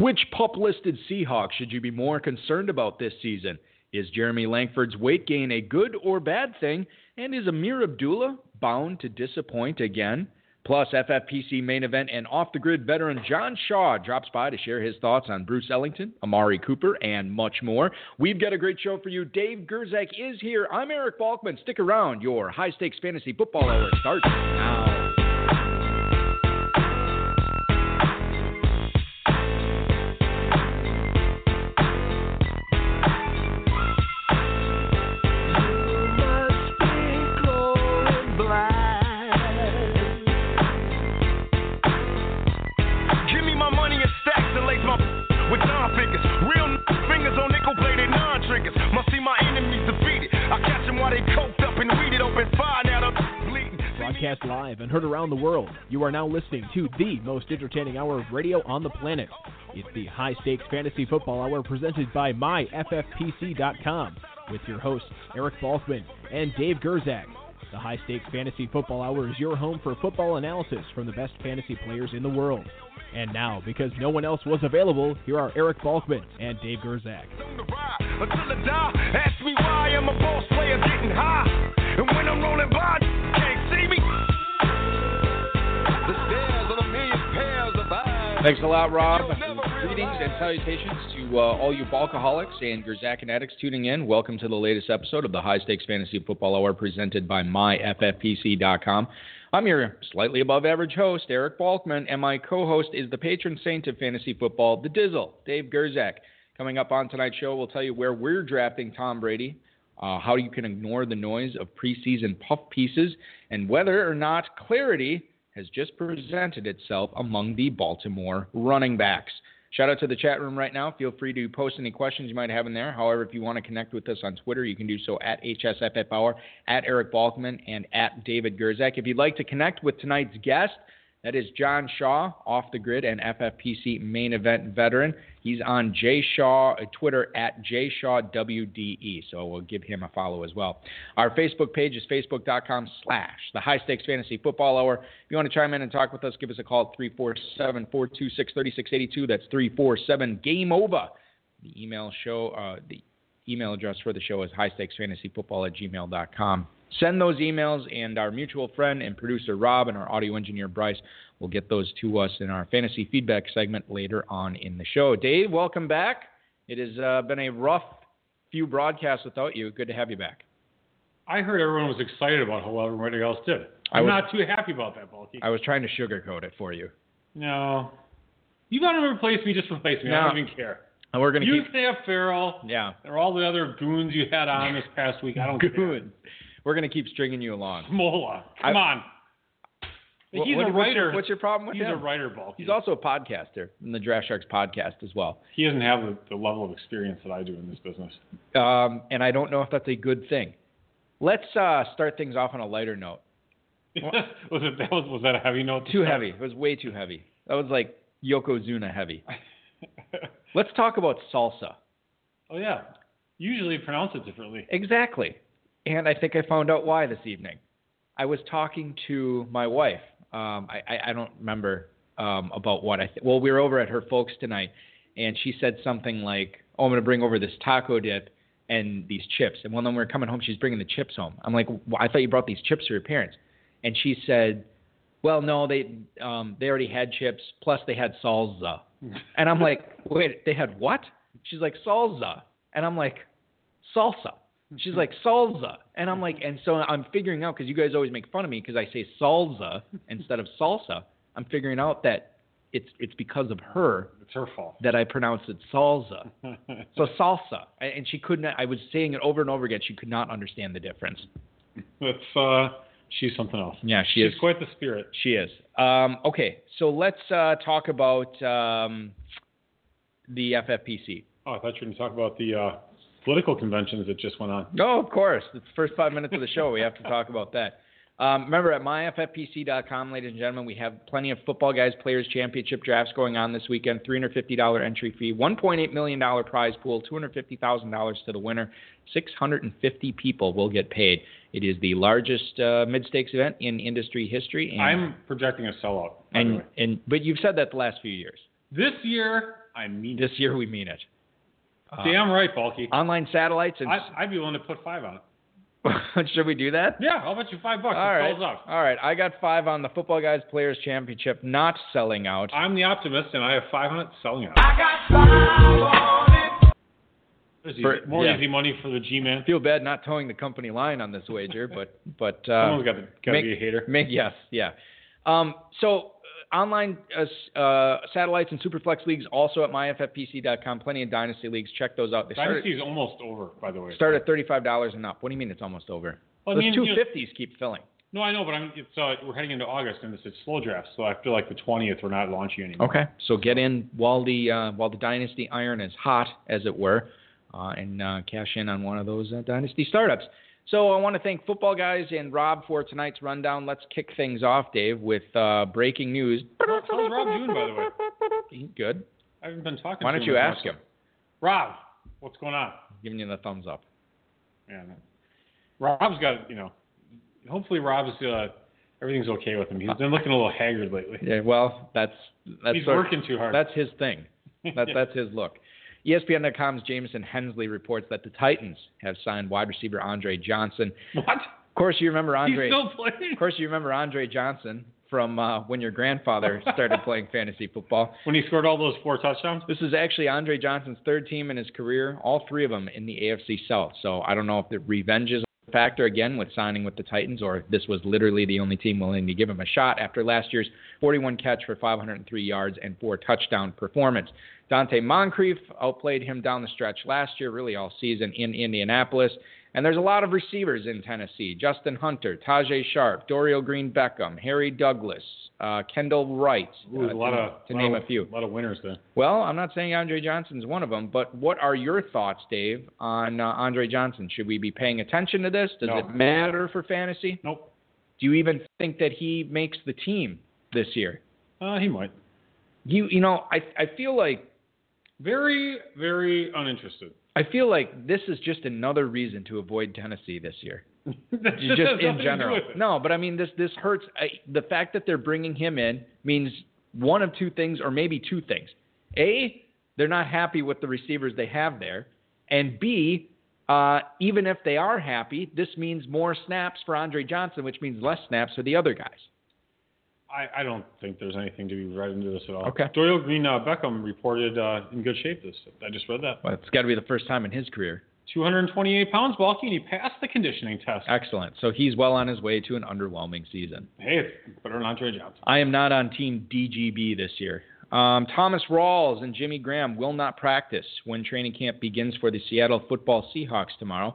Which pup listed Seahawk should you be more concerned about this season? Is Jeremy Langford's weight gain a good or bad thing? And is Ameer Abdullah bound to disappoint again? Plus, FFPC main event and off the grid veteran John Shaw drops by to share his thoughts on Bruce Ellington, Amari Cooper, and much more. We've got a great show for you. Dave Gerczak is here. I'm Eric Balkman. Stick around. Your high stakes fantasy football hour starts now. You are now listening to the most entertaining hour of radio on the planet. It's the High Stakes Fantasy Football Hour presented by MyFFPC.com with your hosts Eric Balkman and Dave Gerczak. The High Stakes Fantasy Football Hour is your home for football analysis from the best fantasy players in the world. And now, because no one else was available, here are Eric Balkman and Dave die. Ask me why I'm a boss player getting high. And when I'm rolling by, can't see me. Thanks a lot, Rob. Greetings and salutations to uh, all you Balkaholics and Gerczak addicts tuning in. Welcome to the latest episode of the High Stakes Fantasy Football Hour presented by MyFFPC.com. I'm your slightly above average host, Eric Balkman, and my co host is the patron saint of fantasy football, the Dizzle, Dave Gerczak. Coming up on tonight's show, we'll tell you where we're drafting Tom Brady, uh, how you can ignore the noise of preseason puff pieces, and whether or not clarity has just presented itself among the Baltimore running backs. Shout out to the chat room right now. Feel free to post any questions you might have in there. However, if you want to connect with us on Twitter, you can do so at HSFF Hour, at Eric Balkman, and at David Gerczak. If you'd like to connect with tonight's guest, that is John Shaw, off the grid and FFPC main event veteran. He's on J Shaw uh, Twitter at JShawWDE, so we'll give him a follow as well. Our Facebook page is facebook.com slash the High Stakes Fantasy Football Hour. If you want to chime in and talk with us, give us a call at 347 426 3682. That's 347 Game Over. The email show, uh, the email address for the show is highstakesfantasyfootball at gmail.com. Send those emails, and our mutual friend and producer Rob and our audio engineer Bryce will get those to us in our fantasy feedback segment later on in the show. Dave, welcome back. It has uh, been a rough few broadcasts without you. Good to have you back. I heard everyone was excited about how well everybody else did. I'm was- not too happy about that, Bulky. I was trying to sugarcoat it for you. no. You got to replace me, just replace me. I don't even care. And we're going to You keep. can have Farrell Yeah. or all the other goons you had on this past week. I don't care. We're going to keep stringing you along. Mola. Come I- on. What- He's what- a what's your- writer. What's your problem with He's him? He's a writer, Bulky. He's also a podcaster in the Draft Sharks podcast as well. he doesn't have the, the level of experience that I do in this business. Um, and I don't know if that's a good thing. Let's uh, start things off on a lighter note. was it that was was that a heavy note? to Too start? heavy. It was way too heavy. That was like Yokozuna heavy. Let's talk about salsa. oh yeah. Usually pronounce it differently. Exactly. And I think I found out why this evening. I was talking to my wife. Um, I, I, I don't remember um, about what I. Th- well, we were over at her folks tonight, and she said something like, "Oh, I'm going to bring over this taco dip and these chips." And when we were coming home, she's bringing the chips home. I'm like, well, "I thought you brought these chips for your parents." And she said, "Well, no, they um, they already had chips. Plus, they had salsa." And I'm like, "Wait, they had what?" She's like, "Salsa." And I'm like, "Salsa." She's like salsa, and I'm like, and so I'm figuring out because you guys always make fun of me because I say salsa instead of salsa. I'm figuring out that it's it's because of her It's her fault. that I pronounced it salsa. So salsa, and she couldn't. I was saying it over and over again. She could not understand the difference. That's uh she's something else. Yeah, she she's is. quite the spirit. She is. Um, okay, so let's uh, talk about um, the FFPC. Oh, I thought you were going to talk about the uh, political conventions that just went on. Oh, of course. It's the first five minutes of the show. We have to talk about that. Um, remember, at myffpc.com, ladies and gentlemen, we have plenty of Football Guys Players Championship drafts going on this weekend. $350 entry fee, $1.8 million prize pool, $250,000 to the winner. 650 people will get paid. It is the largest uh, mid-stakes event in industry history. And, I'm projecting a sellout. and, and but you've said that the last few years. This year, I mean This year we mean it. Uh, Damn right, Bulky. online satellites and I, I'd be willing to put five on it. should we do that? Yeah, I'll bet you five bucks. All it right. sells out. All right. I got five on the Football Guys Players Championship not selling out. I'm the optimist, and I have five on it selling out. There's easy, For- more yeah. easy money for the G-man. I feel bad not towing the company line on this wager, but but uh, Someone's got to, got to make- be a hater. Make, yes, yeah. Um, so online uh, uh, satellites and superflex leagues also at myffpc.com. Plenty of dynasty leagues. Check those out. They Dynasty is almost over, by the way. start at thirty-five dollars and up. What do you mean it's almost over? Well, I Those mean, two you know- keep filling. No, I know, but I'm, it's, uh, we're heading into August, and it's a slow draft, so I feel like the 20th we're not launching anymore. Okay, so get in while the uh, while the dynasty iron is hot, as it were, uh, and uh, cash in on one of those uh, dynasty startups. So I want to thank football guys and Rob for tonight's rundown. Let's kick things off, Dave, with uh, breaking news. How's Rob doing, by the way? He's good. I haven't been talking to him. Why don't you ask him? Rob, what's going on? Giving you the thumbs up. Yeah. Rob's got, you know, hopefully Rob's, uh, everything's okay with him. He's been looking a little haggard lately. Yeah, well, that's that's He's of- working too hard. That's his thing. That, that's his look. ESPN.com's Jamison Hensley reports that the Titans have signed wide receiver Andre Johnson. what? Of course, you remember Andre. He's still playing? Of course, you remember Andre Johnson from uh, when your grandfather started playing fantasy football. When he scored all those four touchdowns? This is actually Andre Johnson's third team in his career, all three of them in the AFC South. So I don't know if the revenge is factor again with signing with the Titans, or this was literally the only team willing to give him a shot after last year's 41 catch for 503 yards and four touchdown performance. Donte Moncrief outplayed him down the stretch last year, really all season in Indianapolis. And there's a lot of receivers in Tennessee Justin Hunter, Tajae Sharpe, Dorial Green Beckham, Harry Douglas, uh, Kendall Wright, Ooh, uh, a lot to, of to name of- a few. A lot of winners there. Well, I'm not saying Andre Johnson's one of them, but what are your thoughts, Dave, on uh, Andre Johnson? Should we be paying attention to this? Does No. it matter for fantasy? Nope. Do you even think that he makes the team this year? Uh, he might. You, you know, I, I feel like Very, very uninterested. I feel like this is just another reason to avoid Tennessee this year. Just in general. No, but I mean this this hurts. I, the fact that they're bringing him in means one of two things, or maybe two things. A, they're not happy with the receivers they have there, and B, uh, even if they are happy, this means more snaps for Andre Johnson, which means less snaps for the other guys. I, I don't think there's anything to be read into this at all. Okay. Doyle Green uh, Beckham reported uh, in good shape. This I just read that. Well, it's got to be the first time in his career. 228 pounds, bulky, and he passed the conditioning test. Excellent. So he's well on his way to an underwhelming season. Hey, it's better than Andre Johnson. I am not on Team DGB this year. Um, Thomas Rawls and Jimmy Graham will not practice when training camp begins for the Seattle Football Seahawks tomorrow.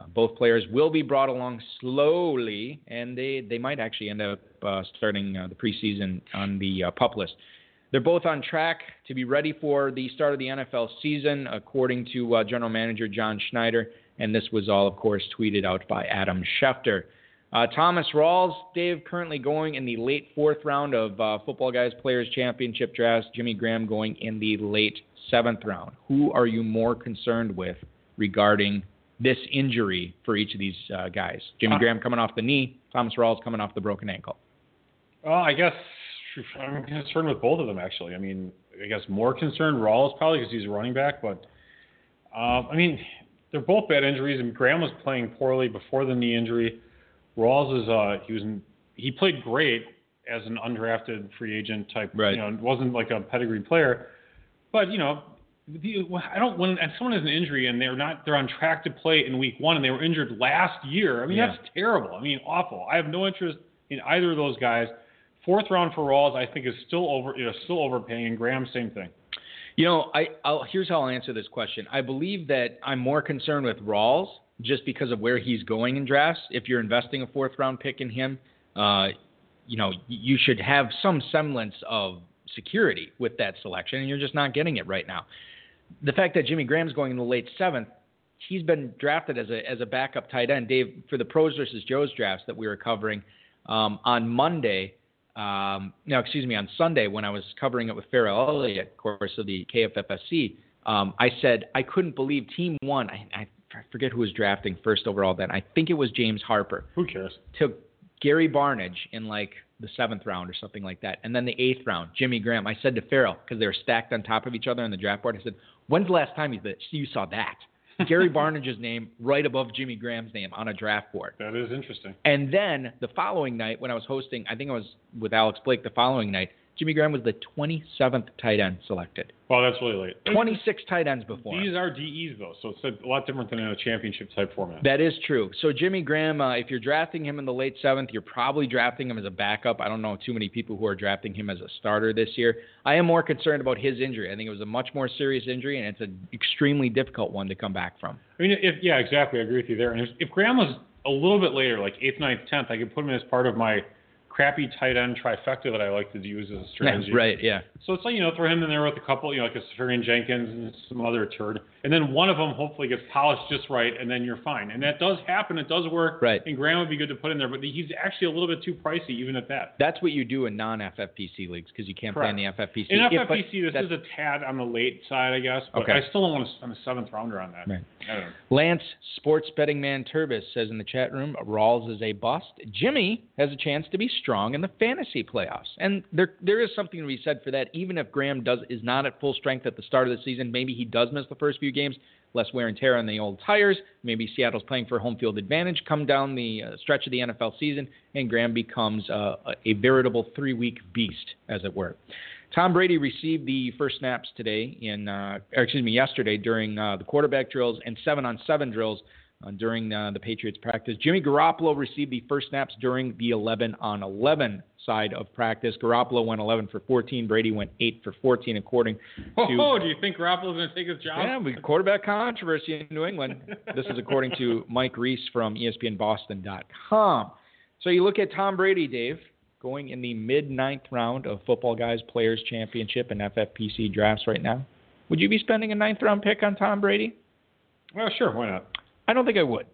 Uh, both players will be brought along slowly, and they, they might actually end up uh, starting uh, the preseason on the uh, pup list. They're both on track to be ready for the start of the NFL season, according to uh, General Manager John Schneider. And this was all, of course, tweeted out by Adam Schefter. Uh, Thomas Rawls, Dave, currently going in the late fourth round of Football Guys Players Championship drafts. Jimmy Graham going in the late seventh round. Who are you more concerned with regarding this injury for each of these uh, guys? Jimmy Uh, Graham coming off the knee, Thomas Rawls coming off the broken ankle. Well, I guess I'm concerned with both of them actually. I mean, I guess more concerned Rawls probably because he's a running back, but um, I mean, they're both bad injuries. And Graham was playing poorly before the knee injury. Rawls is uh, he was in, he played great as an undrafted free agent type. Right. You know, wasn't like a pedigree player, but you know. I don't when someone has an injury and they're not they're on track to play in week one and they were injured last year. I mean Yeah. that's terrible. I mean awful. I have no interest in either of those guys. Fourth round for Rawls, I think is still over. You know, still overpaying. And Graham, same thing. You know, I, I'll, here's how I'll answer this question. I believe that I'm more concerned with Rawls just because of where he's going in drafts. If you're investing a fourth round pick in him, uh, you know, you should have some semblance of security with that selection, and you're just not getting it right now. The fact that Jimmy Graham's going in the late seventh, he's been drafted as a as a backup tight end. Dave, for the pros versus Joes drafts that we were covering um, on Monday, um, no, excuse me, on Sunday when I was covering it with Farrell Elliott, of course, of the KFFSC, um, I said I couldn't believe Team One. I, I forget who was drafting first overall then. I think it was James Harper. Who cares? Took Gary Barnidge in like the seventh round or something like that. And then the eighth round, Jimmy Graham. I said to Farrell because they were stacked on top of each other on the draft board. I said, "When's the last time you you saw that?" Gary Barnidge's name right above Jimmy Graham's name on a draft board. That is interesting. And then the following night, when I was hosting, I think I was with Alex Blake the following night, Jimmy Graham was the 27th tight end selected. Well, that's really late. 26 tight ends before. These are DEs though, so it's a lot different than in a championship type format. That is true. So Jimmy Graham, uh, if you're drafting him in the late seventh, you're probably drafting him as a backup. I don't know too many people who are drafting him as a starter this year. I am more concerned about his injury. I think it was a much more serious injury, and it's an extremely difficult one to come back from. I mean, if, yeah, exactly. I agree with you there. And if, if Graham was a little bit later, like eighth, ninth, tenth, I could put him as part of my crappy tight end trifecta that I like to use as a strategy. right, yeah. So it's like, you know, throw him in there with a couple, you know, like a Seferian Jenkins and some other turd. And then one of them hopefully gets polished just right, and then you're fine. And that does happen. It does work. Right. And Graham would be good to put in there, but he's actually a little bit too pricey even at that. That's what you do in non FFPC leagues because you can't Correct. play in the FFPC. In but FFPC, this is a tad on the late side, I guess, but Okay. I still don't want to spend a seventh rounder on that. Right. I don't know. Lance, sports betting man Turbis says in the chat room, Rawls is a bust. Jimmy has a chance to be strong in the fantasy playoffs, and there there is something to be said for that. Even if Graham does is not at full strength at the start of the season, maybe he does miss the first few games, less wear and tear on the old tires. Maybe Seattle's playing for home field advantage. Come down the uh, stretch of the NFL season, and Graham becomes uh, a- veritable three week beast, as it were. Tom Brady received the first snaps today in, uh, excuse me, yesterday during uh, the quarterback drills and seven on seven drills uh, during uh, the Patriots practice. Jimmy Garoppolo received the first snaps during the 11 on 11 side of practice. Garoppolo went 11 for 14. Brady went 8 for 14, according to. Oh, do you think Garoppolo's going to take his job? Yeah, we quarterback controversy in New England. this is according to Mike Reiss from ESPNBoston.com. So you look at Tom Brady, Dave, going in the mid ninth round of Football Guys Players Championship and FFPC drafts right now. Would you be spending a ninth round pick on Tom Brady? Well, sure, why not? I don't think I would.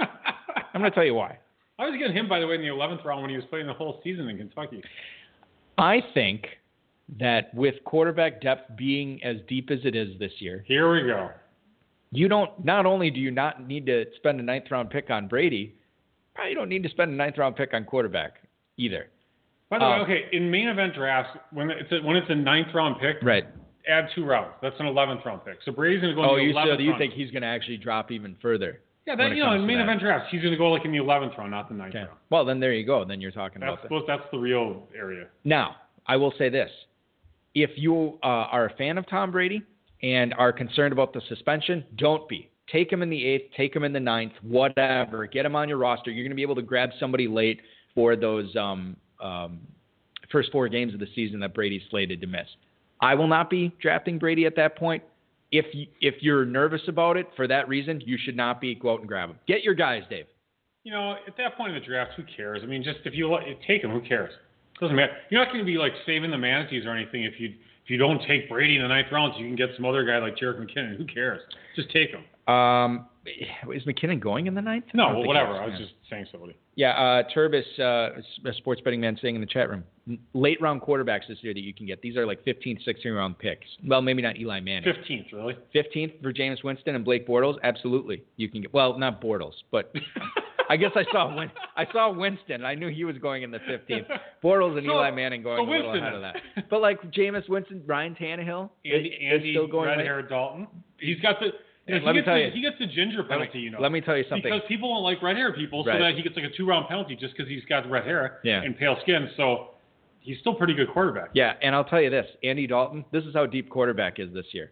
I'm going to tell you why. I was getting him, by the way, in the 11th round when he was playing the whole season in Kentucky. I think that with quarterback depth being as deep as it is this year, Here we go. you don't not only do you not need to spend a ninth round pick on Brady, probably don't need to spend a ninth round pick on quarterback either. By the Uh, way, okay, in main event drafts, when it's a, when it's a ninth round pick, Right. Add two rounds. That's an 11th round pick. So Brady's going to go Oh, in you the 11th so you think he's going to actually drop even further? Yeah, that, you know, in main event drafts, he's going to go like in the 11th round, not the ninth Okay. round. Well, then there you go. Then you're talking That's about that. that's the real area. Now, I will say this: if you uh, are a fan of Tom Brady and are concerned about the suspension, don't be. Take him in the eighth, take him in the ninth, whatever. Get him on your roster. You're going to be able to grab somebody late for those um, um, first four games of the season that Brady's slated to miss. I will not be drafting Brady at that point. If you, if you're nervous about it for that reason, you should not be go out and grab him. Get your guys, Dave. You know, at that point in the draft, who cares? I mean, just if you take him, who cares? Doesn't matter. You're not going to be like saving the manatees or anything if you if you don't take Brady in the ninth round. So you can get some other guy like Jerick McKinnon. Who cares? Just take him. Um, is McKinnon going in the ninth? No, well, whatever. I was just saying somebody. Yeah, uh, Turbis, uh, a sports betting man, saying in the chat room, late round quarterbacks this year that you can get. These are like 15th, 16th round picks. Well, maybe not Eli Manning. Fifteenth, really? 15th for Jameis Winston and Blake Bortles. Absolutely, you can get. Well, not Bortles, but I guess I saw Win- I saw Winston. I knew he was going in the 15th. Bortles and So- Eli Manning going so a little ahead of that. But like Jameis Winston, Ryan Tannehill, Andy, is, Andy still going. red hair Dalton. He's got the. Yeah, he let me gets tell the, you. He gets the ginger Let me, penalty, you know. let me tell you something. Because people don't like red hair people, so Right. that he gets like a two round penalty just because he's got red hair Yeah. and pale skin. So he's still a pretty good quarterback. Yeah, and I'll tell you this, Andy Dalton, this is how deep quarterback is this year.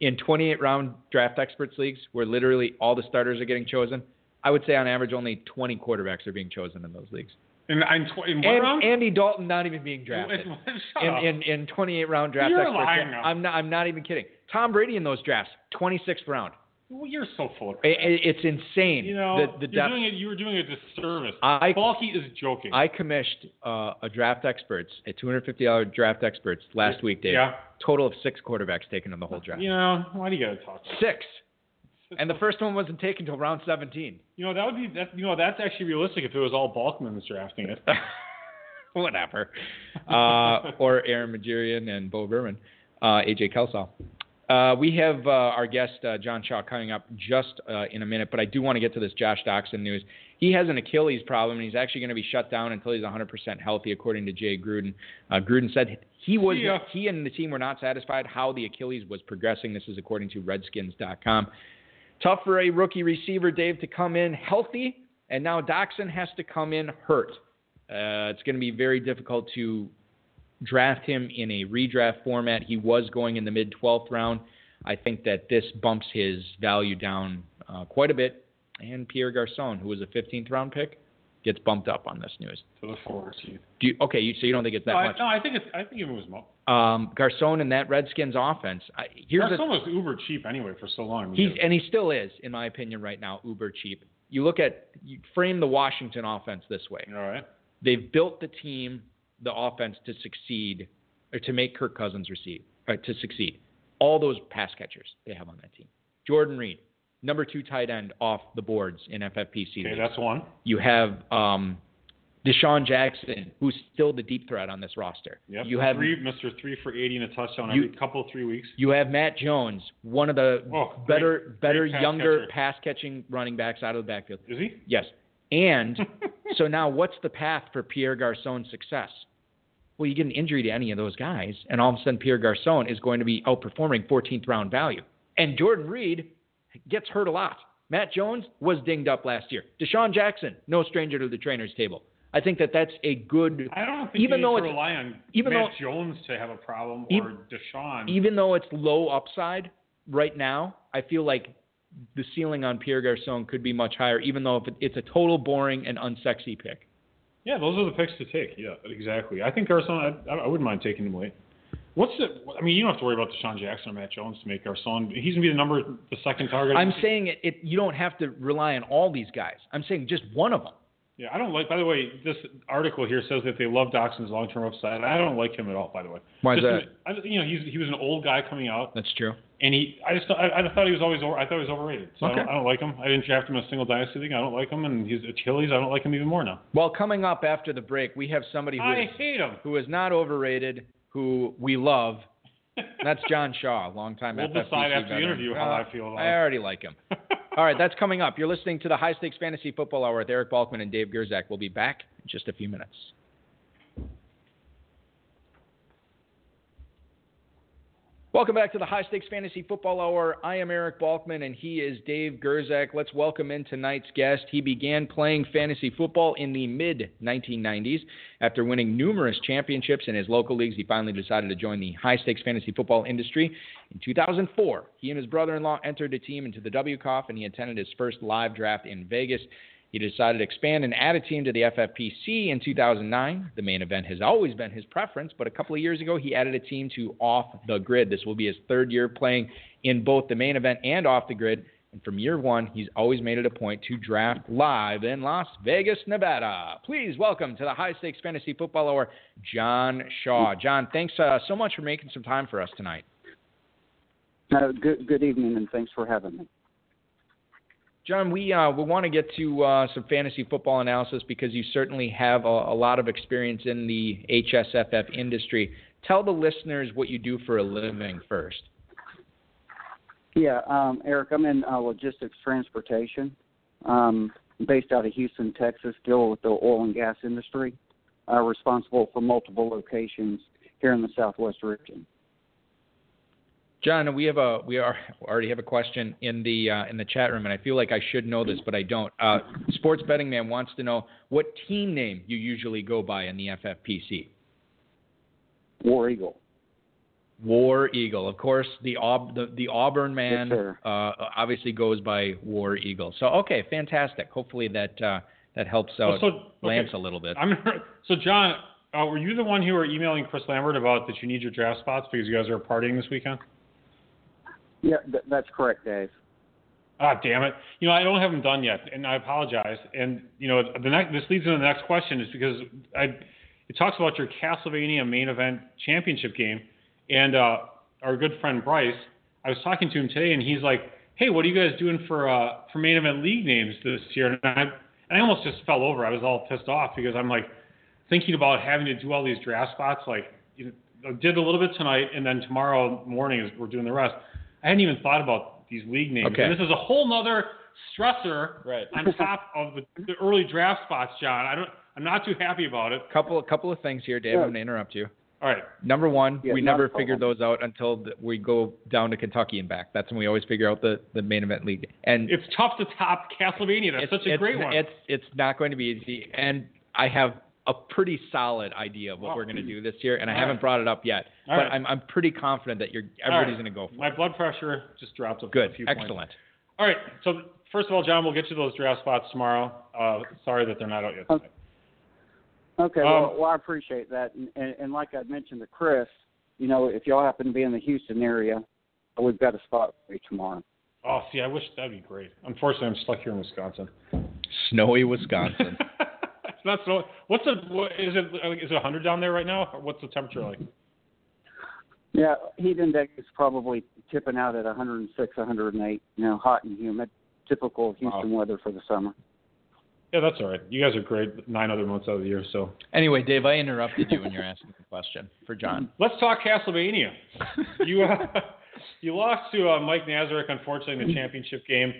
In 28 round draft experts leagues, where literally all the starters are getting chosen, I would say on average only 20 quarterbacks are being chosen in those leagues. In, in, tw- in what And round? Andy Dalton not even being drafted. In, up. in, in 28 round draft You're lying now. I'm not I'm not even kidding. Tom Brady in those drafts, 26th round. Well, you're so full of crap. It's insane. you know, the, the you're doing it. You were doing a disservice. I- Balky is joking. I commissioned uh, a draft experts, a $250 draft experts last week, Dave. Yeah. Total of six quarterbacks taken in the whole draft. You know, why do you gotta talk? Six. And the first one wasn't taken until round 17. You know, that would be that. You know, that's actually realistic if it was all Balkmans drafting it. Whatever. Uh, or Aaron Majirian and Bo Berman, uh, AJ Kelsall. Uh, we have uh, our guest uh, John Shaw coming up just uh, in a minute, but I do want to get to this Josh Doctson news. He has an Achilles problem, and he's actually going to be shut down until he's 100% healthy, according to Jay Gruden. Uh, Gruden said he was Yeah. he and the team were not satisfied how the Achilles was progressing. This is according to Redskins.com. Tough for a rookie receiver, Dave, to come in healthy, and now Doctson has to come in hurt. Uh, it's going to be very difficult to draft him in a redraft format. He was going in the mid 12th round. I think that this bumps his value down uh, quite a bit. And Pierre Garcon, who was a 15th round pick, gets bumped up on this news. To the forward team. Do you, okay, you, so you don't think it's that No, I, much? no, I think it's. I think it was. Um, Garcon and that Redskins offense. I, here's Garcon was uber cheap anyway for so long. He's and he still is, in my opinion, right now, uber cheap. You look at you frame the Washington offense this way. all right. They've built the team, the offense to succeed, or to make Kirk Cousins receive, or to succeed. All those pass catchers they have on that team. Jordan Reed, number two tight end off the boards in FFPC. Okay, that's one. You have um, DeSean Jackson, who's still the deep threat on this roster. Yep. You have three, Mr. Three for 80 and a touchdown You- every couple three weeks. You have Matt Jones, one of the Oh, great- better, better great pass younger catcher. pass catching running backs out of the backfield. Is he? Yes. And so now what's the path for Pierre Garcon's success? Well, you get an injury to any of those guys, and all of a sudden Pierre Garcon is going to be outperforming 14th round value. And Jordan Reed gets hurt a lot. Matt Jones was dinged up last year. DeSean Jackson, no stranger to the trainer's table. I think that that's a good, I don't think Even you though need to it's- rely on even Matt though- Jones to have a problem or DeSean. even though it's low upside right now, I feel like the ceiling on Pierre Garcon could be much higher, even though if it's a total boring and unsexy pick. yeah, those are the picks to take. Yeah, exactly. I think Garcon. I, I wouldn't mind taking him late. What's the? I mean, you don't have to worry about DeSean Jackson or Matt Jones to make Garcon. He's gonna be the number, the second target. I'm saying it, it. You don't have to rely on all these guys. I'm saying just one of them. Yeah, I don't like. By the way, this article here says that they love Doctson's long-term upside. I don't like him at all. By the way, Why is Just that? I, you know, he's he was an old guy coming out, That's true. and he. I just I, I thought he was always over. I thought he was overrated. So I, Okay. don't, I don't like him. I didn't draft him in a single dynasty league. I don't like him, and he's Achilles. I don't like him even more now. Well, coming up after the break, we have somebody who I is, hate him. who is not overrated, who we love. That's John Shaw, longtime We'll FFPC decide after the interview how Uh, I feel about I already like him. All right, that's coming up. You're listening to the High Stakes Fantasy Football Hour with Eric Balkman and Dave Gerczak. We'll be back in just a few minutes. Welcome back to the High Stakes Fantasy Football Hour. I am Eric Balkman and he is Dave Gerczak. Let's welcome in tonight's guest. He began playing fantasy football in the mid 1990s. After winning numerous championships in his local leagues, he finally decided to join the high stakes fantasy football industry. In 2004, he and his brother in law entered a team into the WCOF and he attended his first live draft in Vegas. He decided to expand and add a team to the FFPC in 2009. The main event has always been his preference, but a couple of years ago, he added a team to Off the Grid. This will be his third year playing in both the main event and Off the Grid. And from year one, he's always made it a point to draft live in Las Vegas, Nevada. Please welcome to the High Stakes Fantasy Football Hour, John Shaw. John, thanks uh, so much for making some time for us tonight. Uh, good, good evening, and thanks for having me. John, we uh, we want to get to uh, some fantasy football analysis because you certainly have a, a lot of experience in the HSFF industry. Tell the listeners what you do for a living first. Yeah, um, Eric, I'm in uh, logistics transportation, um, based out of Houston, Texas, deal with the oil and gas industry, uh, responsible for multiple locations here in the Southwest region. John, we have a we are already have a question in the uh, in the chat room, and I feel like I should know this, but I don't. Uh, Sports betting man wants to know what team name you usually go by in the FFPC. War Eagle. War Eagle, of course. The Aub- the, the Auburn man Yes, uh, obviously goes by War Eagle. So okay, fantastic. Hopefully that uh, that helps out so, okay. Lance a little bit. I'm so John. Uh, were you the one who were emailing Chris Lambert about that you need your draft spots because you guys are partying this weekend? Yeah, th- that's correct, Dave. Ah, damn it! You know I don't have them done yet, and I apologize. And you know the next this leads into the next question is because I it talks about your Castlevania main event championship game, and uh, our good friend Bryce. I was talking to him today, and he's like, "Hey, what are you guys doing for uh, for main event league names this year?" And I, and I almost just fell over. I was all pissed off because I'm like thinking about having to do all these draft spots. Like, you know, did a little bit tonight, and then tomorrow morning we're doing the rest. I hadn't even thought about these league names. Okay. And this is a whole nother stressor Right. on top of the, the early draft spots, John. I don't. I'm not too happy about it. Couple couple of things here, Dave. Yeah. I'm going to interrupt you. All right. Number one, Yeah, we never a problem. figured those out until th- we go down to Kentucky and back. That's when we always figure out the, the main event league. And It's tough to top Castlevania. That's such a great one. It's it's not going to be easy. And I have a pretty solid idea of what Oh. we're going to do this year, and I All haven't right. brought it up yet. All but right. I'm I'm pretty confident that you're All right. everybody's going to go for My it. My blood pressure just dropped a, Good, a few points. excellent. All right. So first of all, John, we'll get you those draft spots tomorrow. Uh, sorry that they're not out yet. Okay. Tonight. Okay, Um, well, well, I appreciate that, and, and, and like I mentioned to Chris, you know, if y'all happen to be in the Houston area, we've got a spot for you tomorrow. Oh, see, I wish that'd be great. Unfortunately, I'm stuck here in Wisconsin. Snowy Wisconsin. it's not. What's the? What, is it? Is it 100 down there right now? Or what's the temperature like? Yeah, heat index is probably tipping out at 106, 108. You know, hot and humid, typical Houston weather for the summer. Yeah, that's all right. You guys are great. Nine other months out of the year, so anyway, Dave, I interrupted you when you're asking the question for John. let's talk Castlevania. you uh, you lost to uh, Mike Nazarek, unfortunately, in the championship game.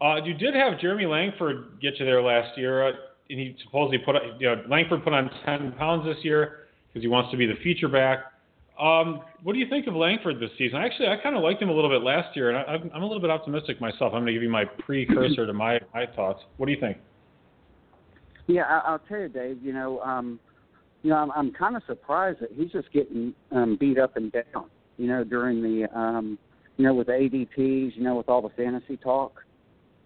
Uh, you did have Jeremy Langford get you there last year, uh, and he supposedly put you know, Langford put on 10 pounds this year because he wants to be the feature back. Um, what do you think of Langford this season? Actually, I kind of liked him a little bit last year, and I, I'm, I'm a little bit optimistic myself. I'm going to give you my precursor to my, my thoughts. What do you think? Yeah, I, I'll tell you, Dave. You know, um, you know, I'm, I'm kind of surprised that he's just getting um, beat up and down. You know, during the, um, you know, with the ADPs, you know, with all the fantasy talk.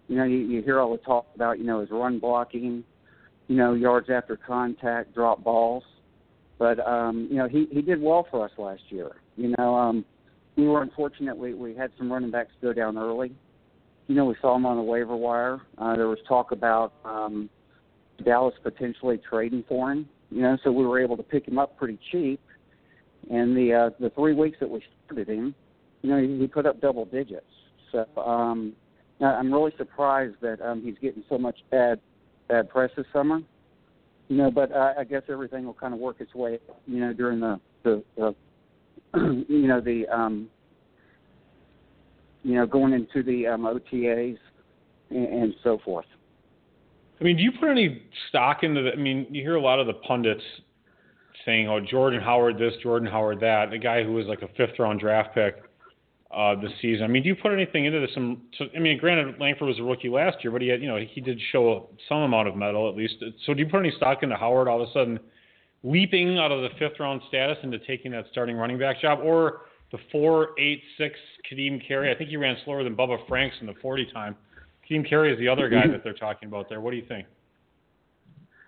You know, you, you hear all the talk about, you know, his run blocking, you know, yards after contact, drop balls. But um, you know, he he did well for us last year. You know, um, we were unfortunate. We we had some running backs go down early. You know, we saw him on the waiver wire. Uh, there was talk about. Um, Dallas potentially trading for him. You know, so we were able to pick him up pretty cheap. And the uh, the three weeks that we started him, you know, he, he put up double digits. So um, I'm really surprised that um, he's getting so much bad bad press this summer. You know, but uh, I guess everything will kind of work its way. You know, during the the, the you know the um, you know going into the um, OTAs and, and so forth. I mean, do you put any stock into the? I mean, you hear a lot of the pundits saying, "Oh, Jordan Howard this, Jordan Howard that." The guy who was like a fifth round draft pick uh, this season. I mean, do you put anything into this? I mean, granted, Langford was a rookie last year, but he had, you know, he did show some amount of metal at least. So, do you put any stock into Howard all of a sudden leaping out of the fifth round status into taking that starting running back job, or the four eight six Ka'Deem Carey? I think he ran slower than Bubba Franks in the forty time. Ka'Deem Carey is the other guy that they're talking about there. What do you think?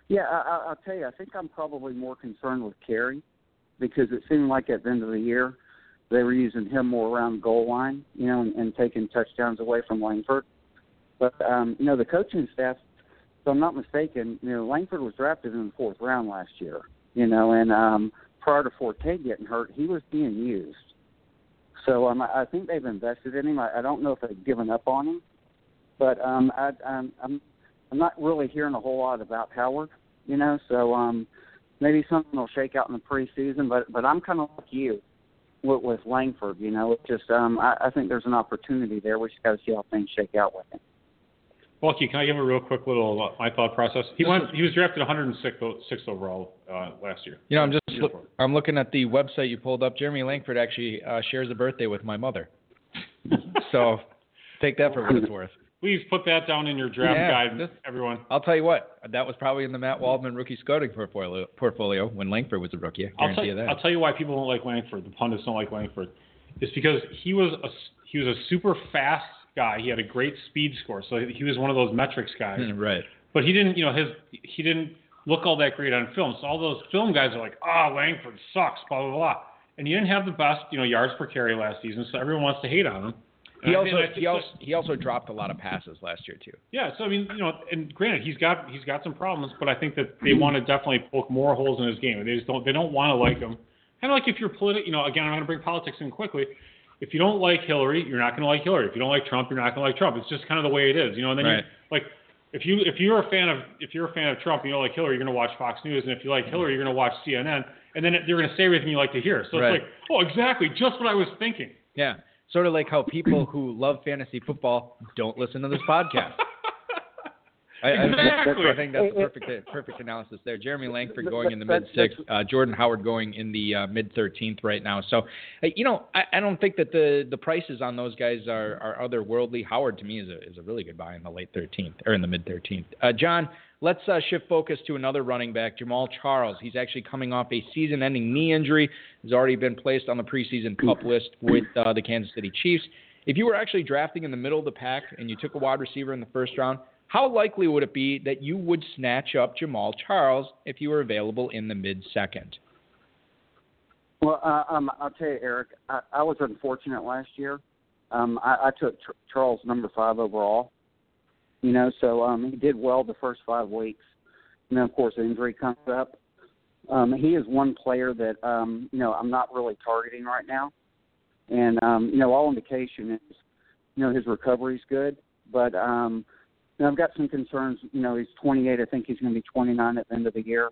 Yeah, I, I'll tell you. I think I'm probably more concerned with Carey because it seemed like at the end of the year they were using him more around goal line, you know, and, and taking touchdowns away from Langford. But um, you know, the coaching staff, if I'm not mistaken, you know, Langford was drafted in the fourth round last year. You know, and um, prior to Forte getting hurt, he was being used. So um, I I think they've invested in him. I, I don't know if they've given up on him, but um, I, I'm, I'm I'm not really hearing a whole lot about Howard, you know. So um, maybe something will shake out in the preseason. But but I'm kind of like you with, with Langford, you know. It's just um, I, I think there's an opportunity there. We just got to see how things shake out with him. Bucky, can I give a real quick little uh, my thought process? He went. He was drafted 106th o- overall uh, last year. You know, I'm just Year look, before. I'm looking at the website you pulled up. Jeremy Langford actually uh, shares a birthday with my mother. so take that for what it's worth. Please put that down in your draft Yeah, guide, this- everyone. I'll tell you what, that was probably in the Matt Waldman rookie scouting portfolio, portfolio when Langford was a rookie. I I'll guarantee tell, you that. I'll tell you why people don't like Langford. The pundits don't like Langford. It's because he was a he was a super fast guy. He had a great speed score, so he was one of those metrics guys. Hmm, right. But he didn't, you know, his he didn't look all that great on film. So all those film guys are like, ah, Langford sucks, blah blah blah. And he didn't have the best, you know, yards per carry last season, so everyone wants to hate on him. He I also think that's he also he also dropped a lot of passes last year too. yeah, so I mean, you know, and granted, he's got he's got some problems, but I think that they want to definitely poke more holes in his game. They just don't they don't want to like him. Kind of like if you're politi- you know, again, I'm going to bring politics in quickly. If you don't like Hillary, you're not going to like Hillary. If you don't like Trump, you're not going to like Trump. It's just kind of the way it is, you know. And then Right. you, like if you if you're a fan of if you're a fan of Trump and you don't like Hillary, you're going to watch Fox News, and if you like Hillary, you're going to watch CNN, and then they're going to say everything you like to hear. So Right. it's like, oh, exactly, just what I was thinking. Yeah. Sort of like how people who love fantasy football don't listen to this podcast. I, I, Exactly. I think that's a perfect perfect analysis there. Jeremy Langford going in the mid That's- sixth, uh, Jordan Howard going in the uh, mid thirteenth right now. So, uh, you know, I, I don't think that the the prices on those guys are, are otherworldly. Howard to me is a is a really good buy in the late thirteenth or in the mid thirteenth. Uh, John, let's uh, shift focus to another running back, Jamaal Charles. He's actually coming off a season-ending knee injury. Has already been placed on the preseason pup list with uh, the Kansas City Chiefs. If you were actually drafting in the middle of the pack and you took a wide receiver in the first round, how likely would it be that you would snatch up Jamaal Charles if you were available in the mid second? Well, uh, um, I'll tell you, Eric, I, I was unfortunate last year. Um, I, I took Ch- Charles number five overall. You know, so um, he did well the first five weeks, and then of course injury comes up. Um, he is one player that um, you know I'm not really targeting right now, and um, you know all indication is you know his recovery's good, but um, know I've got some concerns. You know he's 28. I think he's going to be 29 at the end of the year.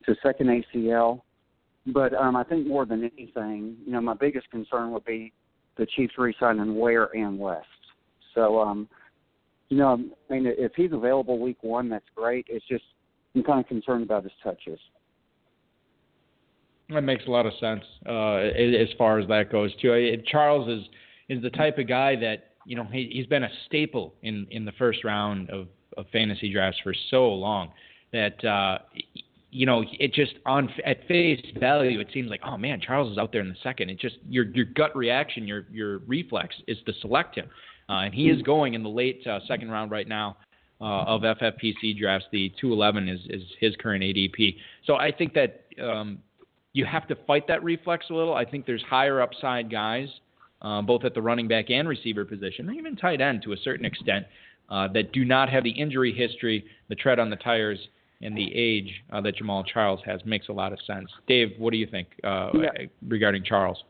It's a second ACL. But um, I think more than anything, you know, my biggest concern would be the Chiefs re-signing Ware and West. So, um, you know, I mean, if he's available week one, that's great. It's just I'm kind of concerned about his touches. That makes a lot of sense uh, as far as that goes too. Charles is is the type of guy that you know he, he's been a staple in in the first round of, of fantasy drafts for so long that uh, you know it just on at face value it seems like oh man Charles is out there in the second. It just your your gut reaction, your your reflex is to select him, uh, and he is going in the late uh, second round right now. Uh, of FFPC drafts, the 211 is, is his current ADP. So I think that um, you have to fight that reflex a little. I think there's higher upside guys, uh, both at the running back and receiver position, or even tight end to a certain extent, uh, that do not have the injury history, the tread on the tires, and the age uh, that Jamaal Charles has. Makes a lot of sense. Dave, what do you think uh, Yeah. regarding Charles?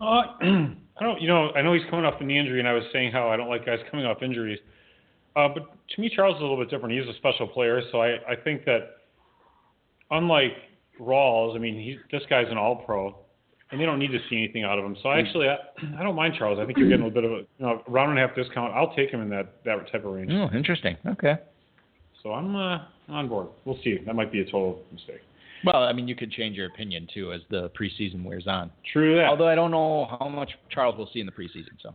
Uh, I don't, you know, I know he's coming off the knee injury, and I was saying how I don't like guys coming off injuries. Uh, but to me, Charles is a little bit different. He's a special player, so I, I think that unlike Rawls, I mean, he, this guy's an All-Pro, and they don't need to see anything out of him. So I actually, I, I don't mind Charles. I think you're getting a little bit of a, you know, round and a half discount. I'll take him in that that type of range. Oh, interesting. Okay. So I'm uh, on board. We'll see. That might be a total mistake. Well, I mean, you could change your opinion too as the preseason wears on. True that. Although I don't know how much Charles will see in the preseason. So.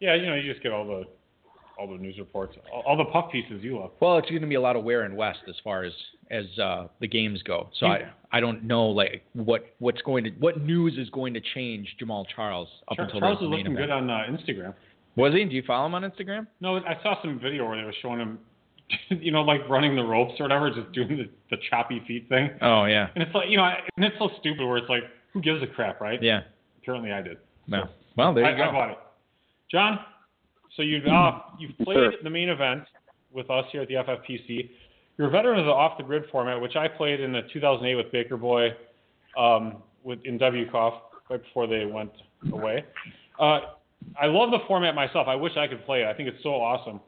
yeah, you know, you just get all the all the news reports, all, all the puff pieces you love. Well, it's going to be a lot of Ware and West as far as as uh, the games go. So I I don't know like what what's going to what news is going to change Jamaal Charles up Char- until Charles is looking event. good on uh, Instagram. Was he? Do you follow him on Instagram? No, I saw some video where they were showing him, you know, like running the ropes or whatever, just doing the, the choppy feet thing. Oh yeah, And it's like, you know, and it's so stupid where it's like, who gives a crap, right? yeah. Apparently I did. Well, well there I, you go. I bought it. John, so you've uh, you've played Sure. the main event with us here at the FFPC. You're a veteran of the off the grid format, which I played in the 2008 with Baker Boy, um, with in WCOF right before they went away. Uh, I love the format myself. I wish I could play it. I think it's so awesome.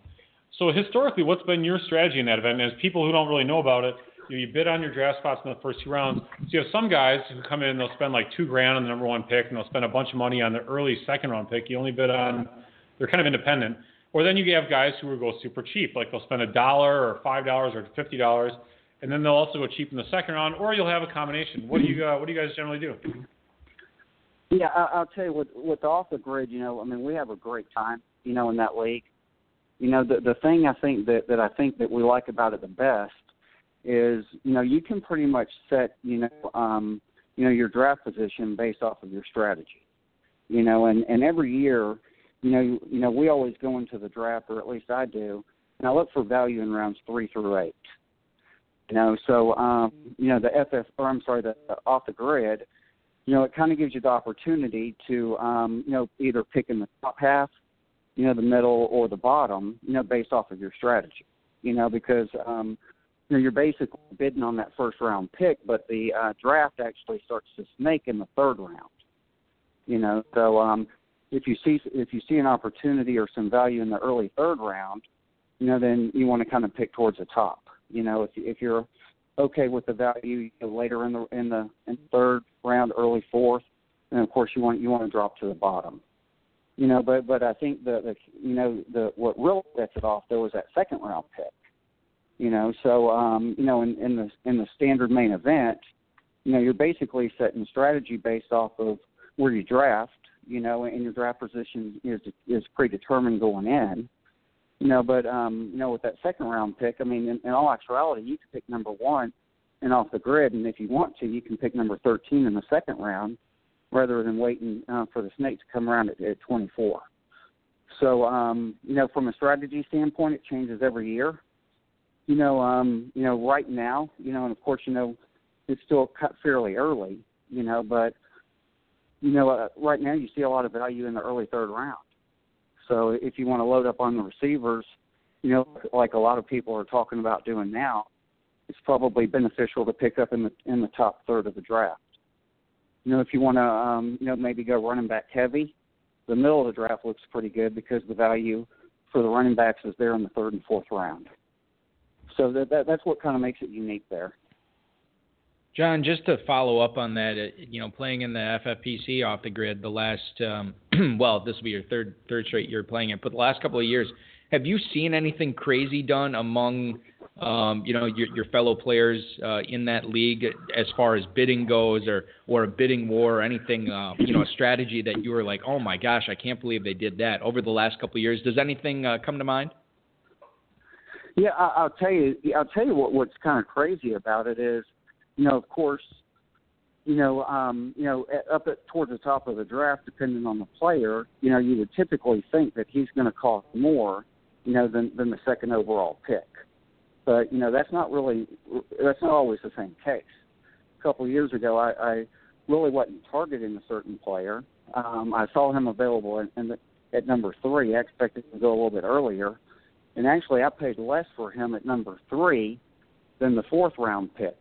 So historically, what's been your strategy in that event? And as people who don't really know about it, you, you bid on your draft spots in the first two rounds. So you have some guys who come in and they'll spend like two grand on the number one pick, and they'll spend a bunch of money on the early second round pick. You only bid on, they're kind of independent. Or then you have guys who will go super cheap, like they'll spend a dollar or five dollars or fifty dollars, and then they'll also go cheap in the second round. Or you'll have a combination. What do you uh, What do you guys generally do? Yeah, I'll tell you with with off the grid. You know, I mean, we have a great time. You know, in that league. You know, the the thing I think that that I think that we like about it the best is you know you can pretty much set you know um, you know your draft position based off of your strategy. You know, and and every year, you know, you, you know we always go into the draft, or at least I do, and I look for value in rounds three through eight. You know, so um, you know the FF, or I'm sorry, the off the grid you know, it kind of gives you the opportunity to, um, you know, either pick in the top half, you know, the middle or the bottom, you know, based off of your strategy. You know, because um, you know you're basically bidding on that first round pick, but the uh, draft actually starts to snake in the third round. You know, so um, if you see if you see an opportunity or some value in the early third round, you know, then you want to kind of pick towards the top. You know, if if you're okay with the value you know, later in the in the in third round, early fourth, and of course you want you want to drop to the bottom. You know, but but I think the, the you know the what really sets it off though was that second round pick. You know, so um, you know in, in the in the standard main event, you know you're basically setting strategy based off of where you draft. You know, and your draft position is is predetermined going in. You know, but um, you know, with that second round pick, I mean, in, in all actuality, you can pick number one and off the grid, and if you want to, you can pick number 13 in the second round, rather than waiting uh, for the snake to come around at, at 24. So, um, you know, from a strategy standpoint, it changes every year. You know, um, you know, right now, you know, and of course, you know, it's still cut fairly early. You know, but you know, uh, right now you see a lot of value in the early third round. So if you want to load up on the receivers, you know, like a lot of people are talking about doing now, it's probably beneficial to pick up in the in the top third of the draft. You know, if you want to, um, you know, maybe go running back heavy, the middle of the draft looks pretty good because the value for the running backs is there in the third and fourth round. So that, that that's what kind of makes it unique there. John, just to follow up on that, uh, you know, playing in the FFPC off the grid the last, um, well, this will be your third third straight year playing it, but the last couple of years, have you seen anything crazy done among, um, you know, your, your fellow players uh, in that league as far as bidding goes, or or a bidding war, or anything, uh, you know, a strategy that you were like, oh my gosh, I can't believe they did that over the last couple of years? Does anything uh, come to mind? Yeah, I, I'll tell you. I'll tell you what what's kind of crazy about it is you know, of course, you know, um, you know, up at towards the top of the draft, depending on the player, you know, you would typically think that he's going to cost more, you know, than than the second overall pick. But you know, that's not really that's not always the same case. A couple of years ago, I, I really wasn't targeting a certain player. Um, I saw him available in, in the, at number three. I expected to go a little bit earlier, and actually, I paid less for him at number three than the fourth round pick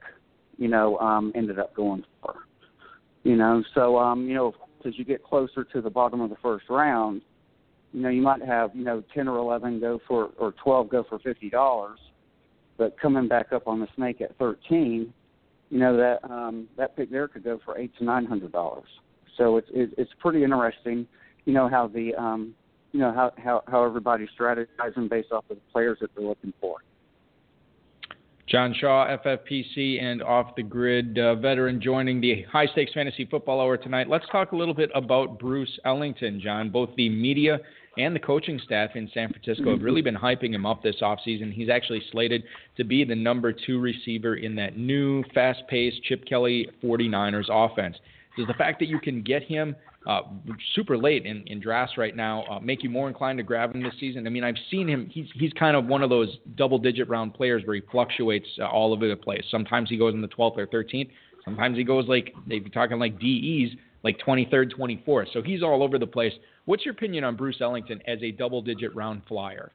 you know, um, ended up going for. You know, so um, you know, as you get closer to the bottom of the first round, you know, you might have, you know, ten or eleven go for or twelve go for fifty dollars, but coming back up on the snake at thirteen, you know, that um that pick there could go for eight to nine hundred dollars. So it's it's pretty interesting, you know, how the um you know how how how everybody's strategizing based off of the players that they're looking for. John Shaw, FFPC and Off the Grid uh, veteran, joining the High Stakes Fantasy Football Hour tonight. Let's talk a little bit about Bruce Ellington, John. Both the media and the coaching staff in San Francisco have really been hyping him up this offseason. He's actually slated to be the number two receiver in that new, fast paced Chip Kelly 49ers offense. Does the fact that you can get him uh, super late in, in drafts right now uh, make you more inclined to grab him this season? I mean, I've seen him. He's he's kind of one of those double-digit round players where he fluctuates uh, all over the place. Sometimes he goes in the 12th or 13th. Sometimes he goes like they'd be talking like DEs, like 23rd, 24th. So he's all over the place. What's your opinion on Bruce Ellington as a double-digit round flyer?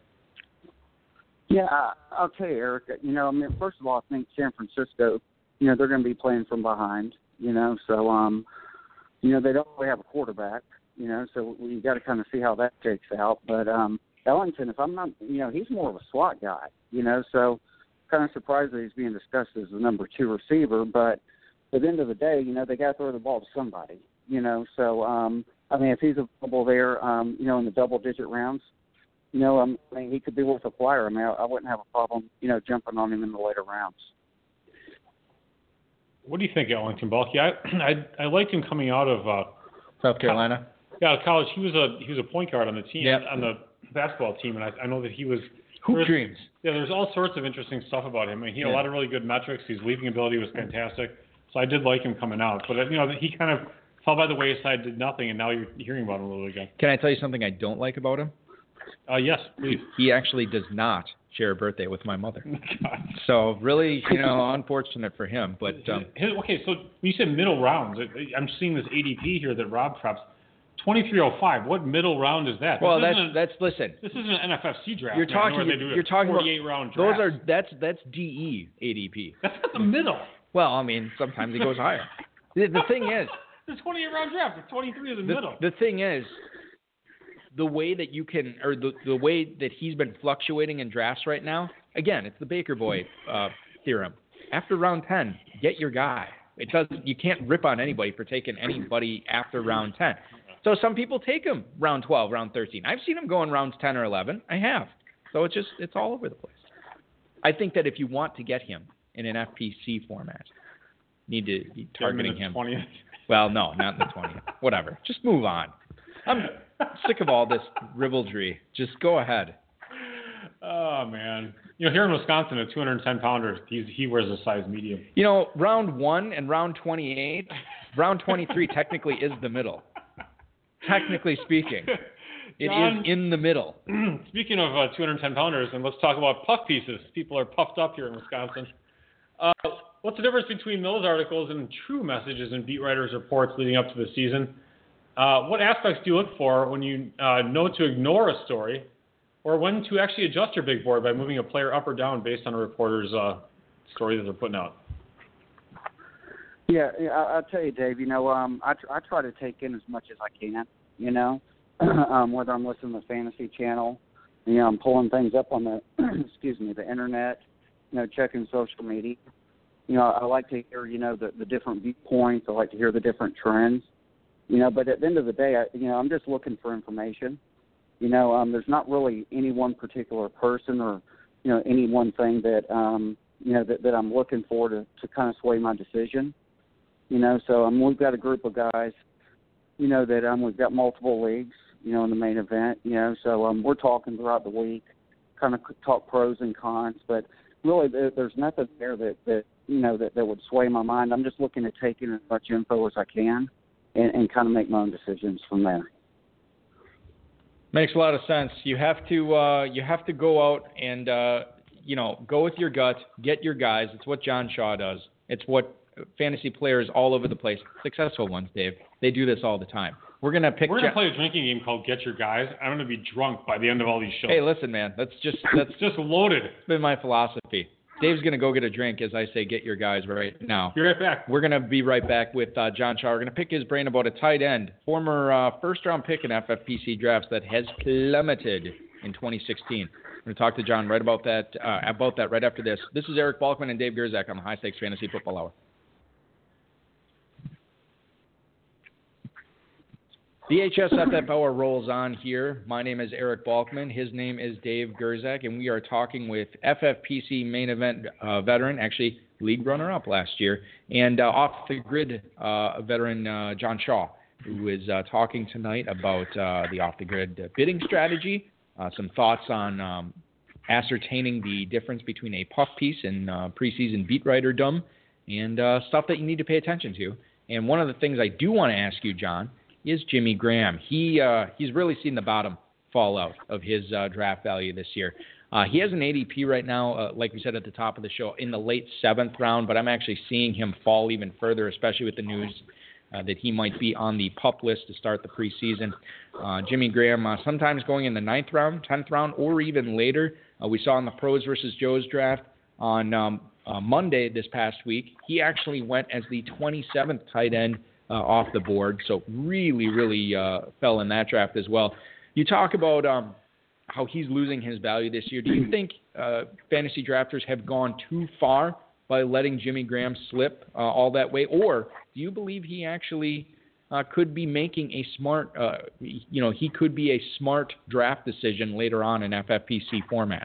Yeah, I'll tell you, Eric. You know, I mean, first of all, I think San Francisco, you know, they're going to be playing from behind. You know, so um, you know, they don't really have a quarterback, you know, so you got to kind of see how that shakes out. But um, Ellington, if I'm not, you know, he's more of a slot guy, you know, so kind of surprised that he's being discussed as the number two receiver. But at the end of the day, you know, they got to throw the ball to somebody, you know. So um, I mean, if he's available there, um, you know, in the double-digit rounds, you know, um, I mean, he could be worth a flyer. I mean, I, I wouldn't have a problem, you know, jumping on him in the later rounds. What do you think, Ellington Balky? I I, I liked him coming out of uh, South Carolina. Yeah, college. He was a he was a point guard on the team yep. on the basketball team, and I, I know that he was hoop dreams. Yeah, there's all sorts of interesting stuff about him. I mean, he had yeah. a lot of really good metrics. His leaping ability was fantastic. So I did like him coming out, but you know he kind of fell by the wayside, did nothing, and now you're hearing about him a little again. Can I tell you something I don't like about him? Uh, yes, please. He actually does not share a birthday with my mother. God. So really, you know, unfortunate for him. But um, okay, so you said middle rounds. I'm seeing this ADP here that Rob drops. 2305. What middle round is that? Well, this that's that's listen. This is an NFFC draft. You're talking. you're talking 48 about round those are that's that's DE ADP. That's not the middle. Well, I mean, sometimes it goes higher. The, the thing is, the 28 round draft. The 23 is the, the middle. The thing is, the way that you can, or the the way that he's been fluctuating in drafts right now. Again, it's the Baker Boy uh, theorem. After round ten, get your guy. It does. You can't rip on anybody for taking anybody after round ten. So some people take him round twelve, round thirteen. I've seen him going rounds ten or eleven. I have. So it's just it's all over the place. I think that if you want to get him in an FPC format, you need to be targeting him. 20th. Well, no, not in the 20th. Whatever. Just move on. I'm sick of all this ribaldry. Just go ahead. Oh man, you know here in Wisconsin, a 210 pounder, he's, he wears a size medium. You know, round one and round 28, round 23 technically is the middle. Technically speaking, it is John- in the middle. Speaking of uh, 210 pounders, and let's talk about puff pieces. People are puffed up here in Wisconsin. Uh, what's the difference between those articles and true messages in beat writers' reports leading up to the season? Uh, what aspects do you look for when you uh, know to ignore a story, or when to actually adjust your big board by moving a player up or down based on a reporter's uh, story that they're putting out? Yeah, yeah, I'll tell you, Dave. You know, um, I tr- I try to take in as much as I can. You know, um, whether I'm listening to the Fantasy Channel, you know, I'm pulling things up on the excuse me, the internet. You know, checking social media. You know, I like to hear you know the the different viewpoints. I like to hear the different trends. You know, but at the end of the day, I, you know, I'm just looking for information. You know, um, there's not really any one particular person or you know any one thing that um, you know that, that I'm looking for to to kind of sway my decision. You know, so um, we've got a group of guys, you know, that um, we've got multiple leagues, you know, in the main event, you know, so um, we're talking throughout the week, kind of talk pros and cons, but really there, there's nothing there that that you know that that would sway my mind. I'm just looking to take in as much info as I can, and, and kind of make my own decisions from there. Makes a lot of sense. You have to uh, you have to go out and uh, you know go with your gut, get your guys. It's what John Shaw does. It's what fantasy players all over the place, successful ones, Dave. They do this all the time. We're gonna pick. We're gonna Ja- play a drinking game called Get Your Guys. I'm gonna be drunk by the end of all these shows. Hey, listen, man. That's just that's just loaded. been my philosophy. Dave's gonna go get a drink as I say, get your guys right now. Be right back. We're gonna be right back with uh, John Shaw. We're gonna pick his brain about a tight end, former uh, first-round pick in FFPC drafts that has plummeted in 2016. We're gonna talk to John right about that uh, about that right after this. This is Eric Balkman and Dave Gerczak on the High Stakes Fantasy Football Hour. VHS FF rolls on here. My name is Eric Balkman. His name is Dave Gerczak, and we are talking with FFPC main event uh, veteran, actually league runner-up last year, and uh, off the grid uh, veteran uh, John Shaw, who is uh, talking tonight about uh, the off the grid bidding strategy, some thoughts on um, ascertaining the difference between a puff piece and preseason beat writer dumb, and stuff that you need to pay attention to. And one of the things I do want to ask you, John, is Jimmy Graham. He uh, he's really seen the bottom fall out of his uh, draft value this year. Uh, he has an ADP right now, uh, like we said at the top of the show, in the late seventh round, but I'm actually seeing him fall even further, especially with the news uh, that he might be on the pup list to start the preseason. Uh, Jimmy Graham, sometimes going in the ninth round, tenth round, or even later. We saw in the pros versus Joe's draft on um, Monday this past week, he actually went as the 27th tight end uh, off the board. So really, really uh, fell in that draft as well. You talk about um, how he's losing his value this year. Do you think uh, fantasy drafters have gone too far by letting Jimmy Graham slip uh, all that way, or do you believe he actually uh, could be making a smart, uh, you know, he could be a smart draft decision later on in FFPC formats?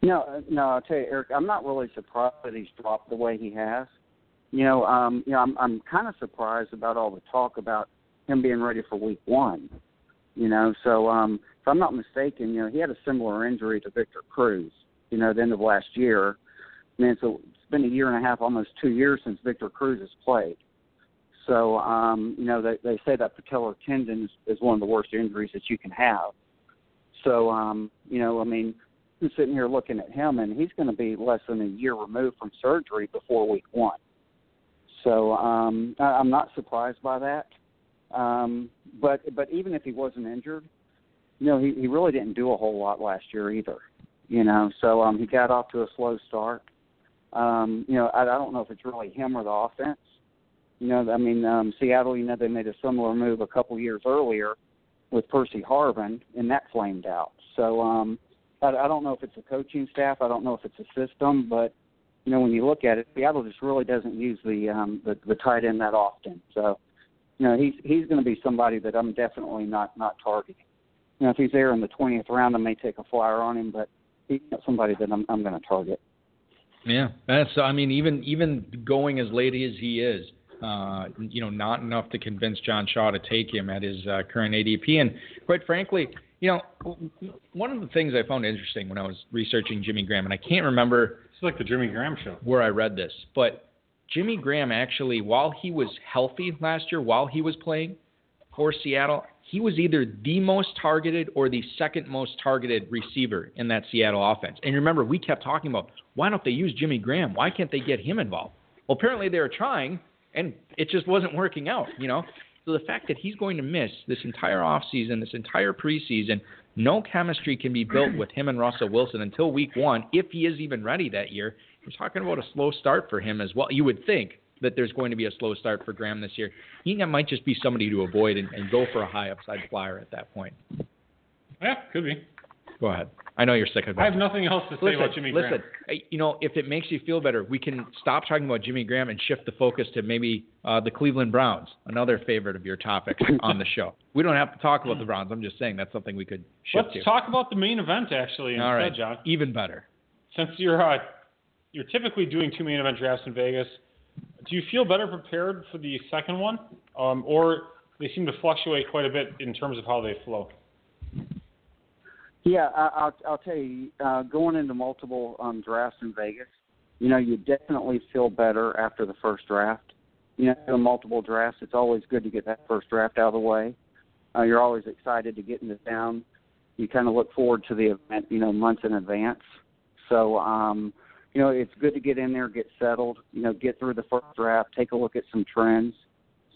No, no, I'll tell you, Eric, I'm not really surprised that he's dropped the way he has. You know, um, you know, I'm I'm kind of surprised about all the talk about him being ready for week one. You know, so um if I'm not mistaken, you know, he had a similar injury to Victor Cruz, you know, at the end of last year. I mean, so it's been a year and a half, almost two years since Victor Cruz has played. So, um, you know, they they say that patellar tendon is, is one of the worst injuries that you can have. So, um, you know, I mean, I'm sitting here looking at him, and he's going to be less than a year removed from surgery before week one. So um, I, I'm not surprised by that. Um, but but even if he wasn't injured, you know, he, he really didn't do a whole lot last year either. You know, so um, he got off to a slow start. Um, you know, I, I don't know if it's really him or the offense. You know, I mean, um, Seattle, you know, they made a similar move a couple years earlier, with Percy Harvin, and that flamed out. So um, I, I don't know if it's a coaching staff. I don't know if it's a system, but you know when you look at it, Seattle just really doesn't use the um, the, the tight end that often. So you know he's he's going to be somebody that I'm definitely not not targeting. You know if he's there in the 20th round, I may take a flyer on him, but he's not somebody that I'm I'm going to target. Yeah, that's. I mean, even even going as late as he is, uh, you know, not enough to convince John Shaw to take him at his uh, current ADP. And quite frankly, you know, one of the things I found interesting when I was researching Jimmy Graham, and I can't remember. It's like the Jimmy Graham show. Where I read this, but Jimmy Graham actually, while he was healthy last year, while he was playing for Seattle, he was either the most targeted or the second most targeted receiver in that Seattle offense. And remember, we kept talking about why don't they use Jimmy Graham? Why can't they get him involved? Well, apparently they were trying, and it just wasn't working out, you know? So the fact that he's going to miss this entire offseason, this entire preseason, no chemistry can be built with him and Russell Wilson until week one, if he is even ready that year. We're talking about a slow start for him as well. You would think that there's going to be a slow start for Graham this year. He might just be somebody to avoid and, and go for a high upside flyer at that point. Yeah, could be. Go ahead. I know you're sick of it. I have nothing else to say listen, about Jimmy Graham. listen, Graham. you know, if it makes you feel better, we can stop talking about Jimmy Graham and shift the focus to maybe uh, the Cleveland Browns, another favorite of your topics on the show. We don't have to talk about the Browns. I'm just saying that's something we could shift Let's to. talk about the main event actually instead, All right, John. even better. Since you're uh, you're typically doing two main event drafts in Vegas, do you feel better prepared for the second one, um, or they seem to fluctuate quite a bit in terms of how they flow? Yeah, I, I'll I'll tell you, uh, going into multiple um, drafts in Vegas, you know, you definitely feel better after the first draft. You know, doing multiple drafts, it's always good to get that first draft out of the way. Uh, you're always excited to get into town. You kind of look forward to the event, you know, months in advance. So, um, you know, it's good to get in there, get settled, you know, get through the first draft, take a look at some trends.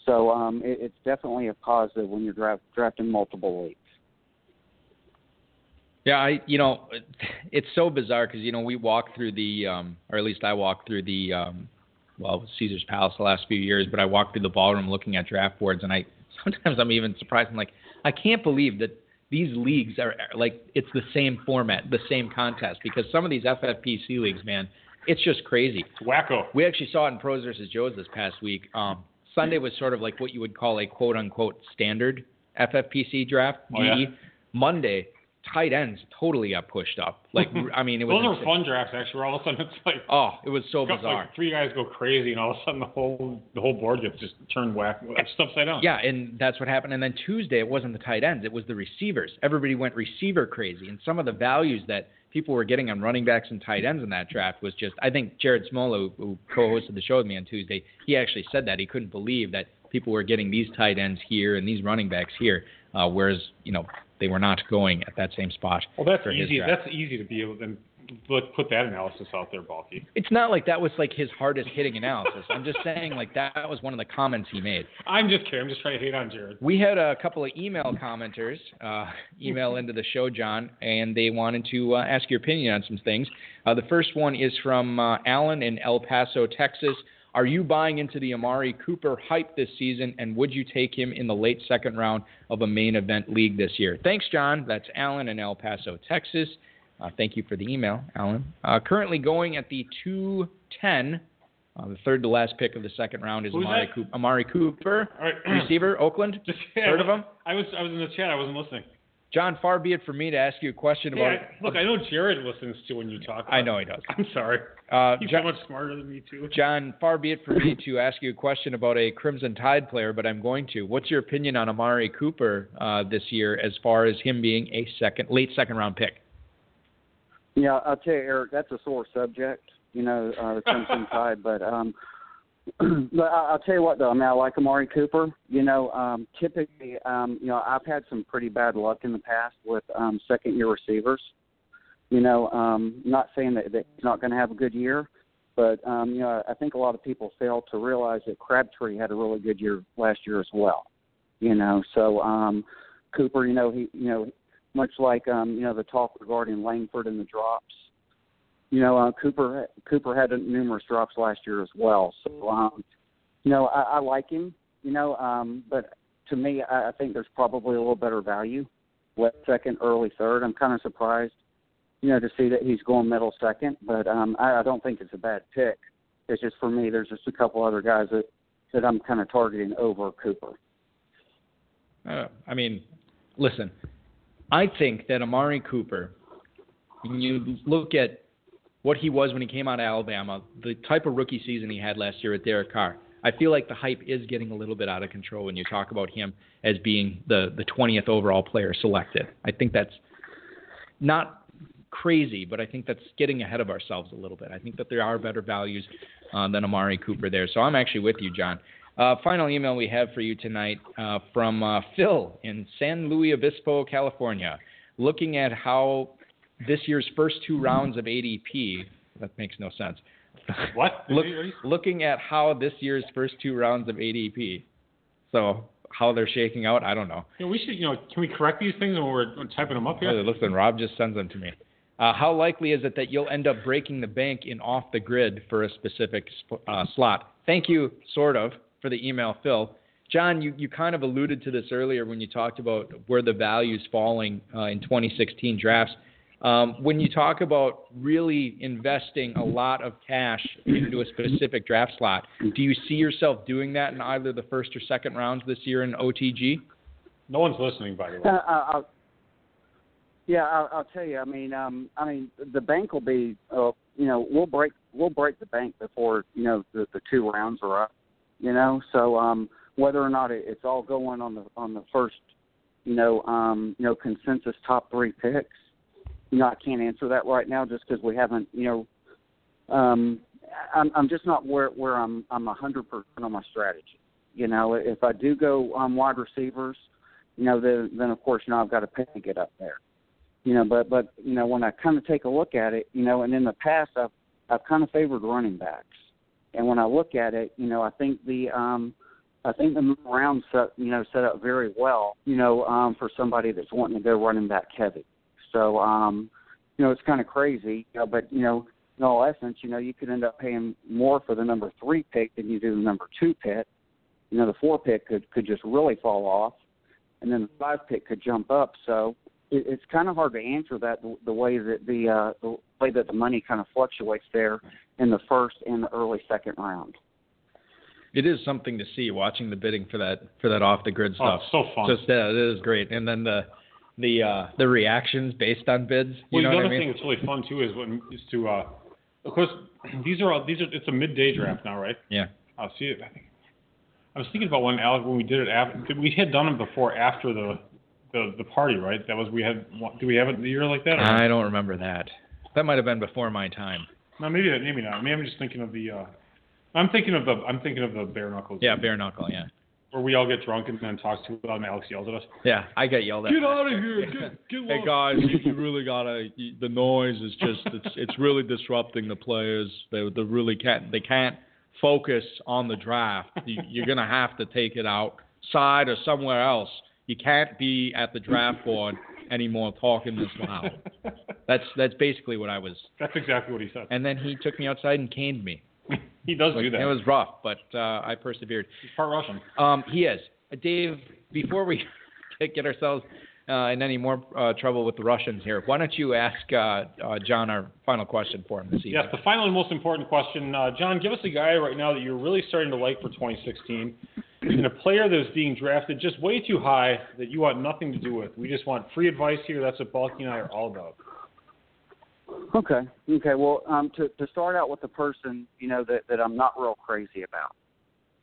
So, um, it, it's definitely a positive when you're draft, drafting multiple leagues. Yeah, I you know, it's so bizarre because you know we walked through the, um, or at least I walked through the, um, well, Caesar's Palace the last few years, but I walked through the ballroom looking at draft boards, and I sometimes I'm even surprised. I'm like, I can't believe that these leagues are like it's the same format, the same contest, because some of these FFPC leagues, man, it's just crazy. It's wacko. We actually saw it in Pros versus Joes this past week. Um, Sunday was sort of like what you would call a quote unquote standard FFPC draft. Oh, yeah? Monday, tight ends totally got pushed up. Like I mean, it was Those insane. fun drafts actually. Where all of a sudden it's like Oh, it was so got, bizarre. like three guys go crazy, and all of a sudden the whole the whole board gets just turned whack, upside down. Yeah, and that's what happened. And then Tuesday, it wasn't the tight ends; it was the receivers. Everybody went receiver crazy, and some of the values that people were getting on running backs and tight ends in that draft was just. I think Jared Smola, who, who co-hosted the show with me on Tuesday, he actually said that he couldn't believe that people were getting these tight ends here and these running backs here, uh, whereas you know they were not going at that same spot. Well, that's easy. That's easy to be able to look, put that analysis out there, Balky. It's not like that was like his hardest hitting analysis. I'm just saying like that was one of the comments he made. I'm just kidding. I'm just trying to hate on Jared. We had a couple of email commenters uh, email into the show, John, and they wanted to uh, ask your opinion on some things. Uh, the first one is from uh, Alan in El Paso, Texas. Are you buying into the Amari Cooper hype this season, and would you take him in the late second round of a main event league this year? Thanks, John. That's Alan in El Paso, Texas. Uh, thank you for the email, Alan. Uh, currently going at the 210, uh, the third to last pick of the second round is Amari? Coop- Amari Cooper, right. receiver, Oakland. Just, Heard of him? I was I was in the chat. I wasn't listening. John, far be it for me to ask you a question Hey, about. I, look, I know Jared listens to when you talk. I know he does. I'm sorry. Uh, He's John, so much smarter than me too. John, far be it for me to ask you a question about a Crimson Tide player, but I'm going to. What's your opinion on Amari Cooper uh, this year, as far as him being a second, late second round pick? Yeah, I'll tell you, Eric, that's a sore subject. You know, uh, the Crimson Tide, but um, but I- I'll tell you what though. I mean, I like Amari Cooper. You know, um, typically, um, you know, I've had some pretty bad luck in the past with um, second year receivers. You know, um, not saying that, that he's not going to have a good year, but um, you know, I think a lot of people fail to realize that Crabtree had a really good year last year as well. You know, so um, Cooper, you know, he, you know, much like um, you know the talk regarding Langford and the drops. You know, uh, Cooper Cooper had numerous drops last year as well. So, um, you know, I, I like him. You know, um, but to me, I, I think there's probably a little better value, late second, early third. I'm kind of surprised, you know, to see that he's going middle second, but um, I, I don't think it's a bad pick. It's just for me, there's just a couple other guys that that I'm kind of targeting over Cooper. Uh, I mean, listen, I think that Amari Cooper, when you look at what he was when he came out of Alabama, the type of rookie season he had last year at Derek Carr, I feel like the hype is getting a little bit out of control when you talk about him as being the the 20th overall player selected. I think that's not crazy, but I think that's getting ahead of ourselves a little bit. I think that there are better values uh, than Amari Cooper there. So I'm actually with you, John. Uh, final email we have for you tonight uh, from uh, Phil in San Luis Obispo, California, looking at how this year's first two rounds of ADP. That makes no sense. What? Look, looking at how this year's first two rounds of ADP. So how they're shaking out, I don't know. Yeah, we should, you know, can we correct these things when we're typing them up here? Oh, listen, Rob just sends them to me. Uh, how likely is it that you'll end up breaking the bank in off the grid for a specific uh, slot? Thank you, sort of, for the email, Phil. John, you, you kind of alluded to this earlier when you talked about where the value's falling uh, in 2016 drafts. Um, when you talk about really investing a lot of cash into a specific draft slot, do you see yourself doing that in either the first or second rounds this year in OTG? No one's listening, by the way. Uh, I'll, yeah, I'll, I'll tell you. I mean, um, I mean, the bank will be, uh, you know, we'll break we'll break the bank before you know the, the two rounds are up. You know, so um, whether or not it, it's all going on the on the first, you know, um, you know, consensus top three picks you know, I can't answer that right now just because we haven't, you know, um, I'm, I'm just not where where I'm I'm a hundred percent on my strategy. You know, if I do go um, wide receivers, you know, then then of course you know I've got to pay to get up there. You know, but but you know when I kind of take a look at it, you know, and in the past I've I've kind of favored running backs, and when I look at it, you know, I think the um, I think the round set you know set up very well, you know, um, for somebody that's wanting to go running back heavy. So, um, you know, it's kind of crazy, you know, but, you know, in all essence, you know, you could end up paying more for the number three pick than you do the number two pick. You know, the four pick could could just really fall off, and then the five pick could jump up. So it, it's kind of hard to answer that the, the way that the uh, the way that the money kind of fluctuates there in the first and the early second round. It is something to see watching the bidding for that for that off the grid stuff. Oh, so fun! Just uh, it is great, and then the the uh, the reactions based on bids. You well, know the what other I mean? thing that's really fun too is when is to uh, of course these are all these are it's a midday draft now, right? Yeah. I'll see it. I think I was thinking about when Alex when we did it after we had done it before after the the the party, right? That was we had. Do we have it the year like that? Or? I don't remember that. That might have been before my time. No, maybe maybe not. Maybe I'm just thinking of the. uh I'm thinking of the I'm thinking of the bare knuckles. Yeah, bare knuckle. Yeah. Where we all get drunk and then talk too loud and Alex yells at us. Yeah, I get yelled at. Get out of here! Get get Hey guys, you, you really gotta. You, the noise is just it's it's really disrupting the players. They they really can't they can't focus on the draft. You, you're gonna have to take it outside or somewhere else. You can't be at the draft board anymore talking this loud. That's that's basically what I was. That's exactly what he said. And then he took me outside and caned me. he does Like, do that. It was rough, but uh, I persevered. He's part Russian. Um, he is. Uh, Dave, before we get ourselves uh, in any more uh, trouble with the Russians here, why don't you ask uh, uh, John our final question for him this evening? Yes, the final and most important question. Uh, John, give us a guy right now that you're really starting to like for 2016, and a player that is being drafted just way too high that you want nothing to do with. We just want free advice here. That's what Balky and I are all about. Okay. Okay. Well, um, to to start out with the person, you know that that I'm not real crazy about.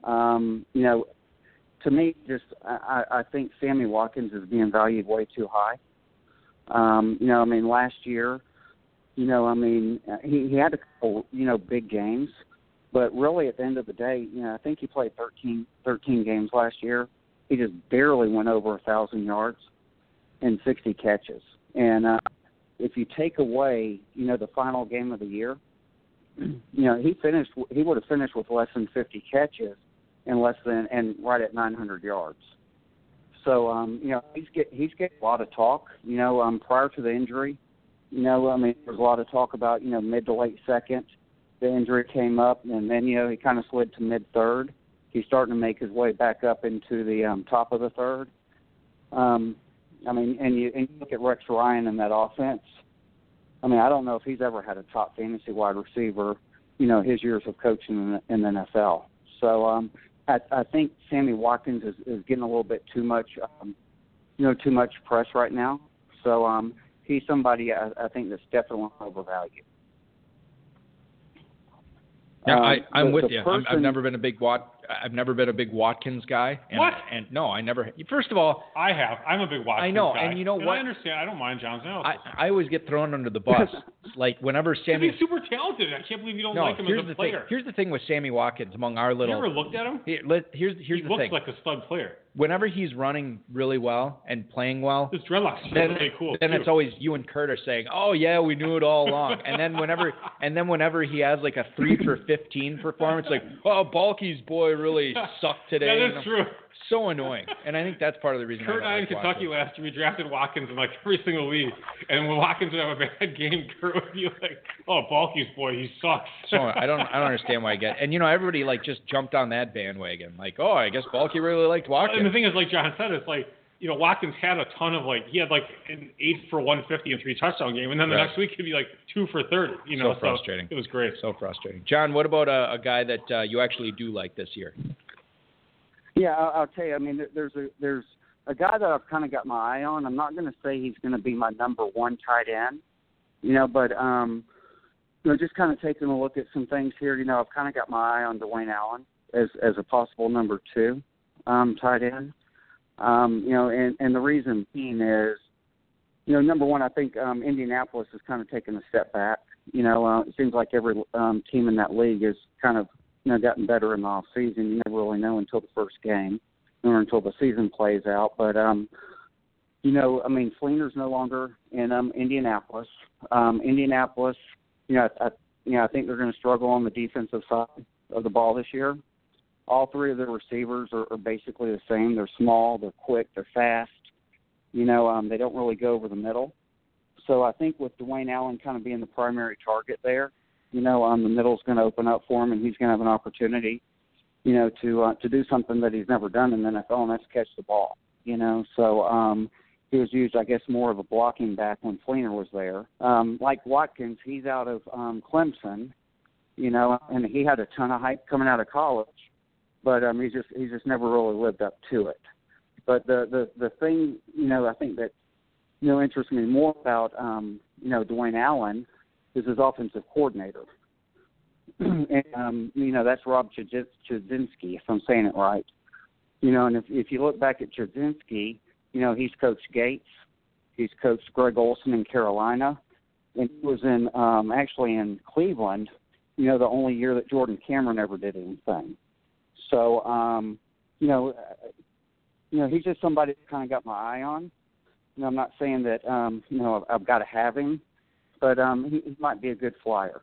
Um, you know, to me, just I, I think Sammy Watkins is being valued way too high. Um, you know, I mean, last year, you know, I mean, he he had a couple, you know, big games, but really at the end of the day, you know, I think he played 13, 13 games last year. He just barely went over a thousand yards and 60 catches. And uh, if you take away, you know, the final game of the year, you know, he finished. He would have finished with less than 50 catches and less than and right at 900 yards. So, um, you know, he's get he's getting a lot of talk. You know, um, prior to the injury, you know, I mean, there was a lot of talk about you know mid to late second. The injury came up, and then you know he kind of slid to mid third. he's starting to make his way back up into the um, top of the third. Um, I mean, and you and you look at Rex Ryan in that offense. I mean, I don't know if he's ever had a top fantasy wide receiver. You know, his years of coaching in the, in the NFL. So um, I, I think Sammy Watkins is, is getting a little bit too much, um, you know, too much press right now. So um, he's somebody I, I think that's definitely overvalued. Yeah, Um, I, I'm with you. I'm, I've never been a big Wat. I've never been a big Watkins guy. And, What? And no, I never. First of all, I have. I'm a big Watkins I know, guy. and you know what? I understand. I don't mind John's I. I always get thrown under the bus. like whenever Sammy. he's super talented. I can't believe you don't no, like him here's as a the player. thing. Here's the thing with Sammy Watkins among our little. you ever looked at him? Here, let, here's here's he the looks like a stud player. Whenever he's running really well and playing well, His dreadlocks are then, really cool. then too. it's always you and Kurt are saying, "Oh yeah, we knew it all along." and then whenever and then whenever he has like a three for fifteen performance, like, "Oh, Balky's boy really sucked today." That know? true. So annoying, and I think that's part of the reason. Kurt and I in like Kentucky Watkins. last year, we drafted Watkins in like every single league. And when Watkins would have a bad game, Kurt would be like, "Oh, Balky's boy, he sucks." So I don't I don't understand why I get and you know everybody like just jumped on that bandwagon like oh I guess Balky really liked Watkins." And the thing is, like John said, it's like you know Watkins had a ton of like he had like an eight for 150 and three touchdown game, and then the Right. next week he'd be like two for 30. You know, So frustrating. it was great. So frustrating. John, what about a, a guy that uh, you actually do like this year? Yeah, I'll, I'll tell you. I mean, there's a there's a guy that I've kind of got my eye on. I'm not going to say he's going to be my number one tight end, you know, but um, you know, just kind of taking a look at some things here. You know, I've kind of got my eye on Dwayne Allen as as a possible number two um, tight end. Um, you know, and and the reason being is, you know, number one, I think um, Indianapolis has kind of taken a step back. You know, uh, it seems like every um, team in that league is kind of you know gotten better in the off season. You never really know until the first game or until the season plays out. But um, you know, I mean, Fleener's no longer in um, Indianapolis. Um, Indianapolis, you know, I, you know, I think they're going to struggle on the defensive side of the ball this year. All three of their receivers are, are basically the same. They're small, they're quick, they're fast. You know, um, they don't really go over the middle. So I think with Dwayne Allen kind of being the primary target there, you know, um, the middle's going to open up for him, and he's going to have an opportunity, you know, to uh, to do something that he's never done in the NFL, and that's catch the ball. You know, so um, he was used, I guess, more of a blocking back when Fleener was there. Um, like Watkins, he's out of um, Clemson, you know, and he had a ton of hype coming out of college, but um, he's just he's just never really lived up to it. But the the the thing, you know, I think that you know interests me more about um, you know Dwayne Allen is his offensive coordinator. and um, you know that's Rob Chudzinski, if I'm saying it right. You know, and if if you look back at Chudzinski, you know he's coached Gates, he's coached Greg Olsen in Carolina, and he was in um, actually in Cleveland. You know, the only year that Jordan Cameron ever did anything. So, um, you know, you know he's just somebody that kind of got my eye on. You know, I'm not saying that um, you know I've, I've got to have him, but um, he, he might be a good flyer.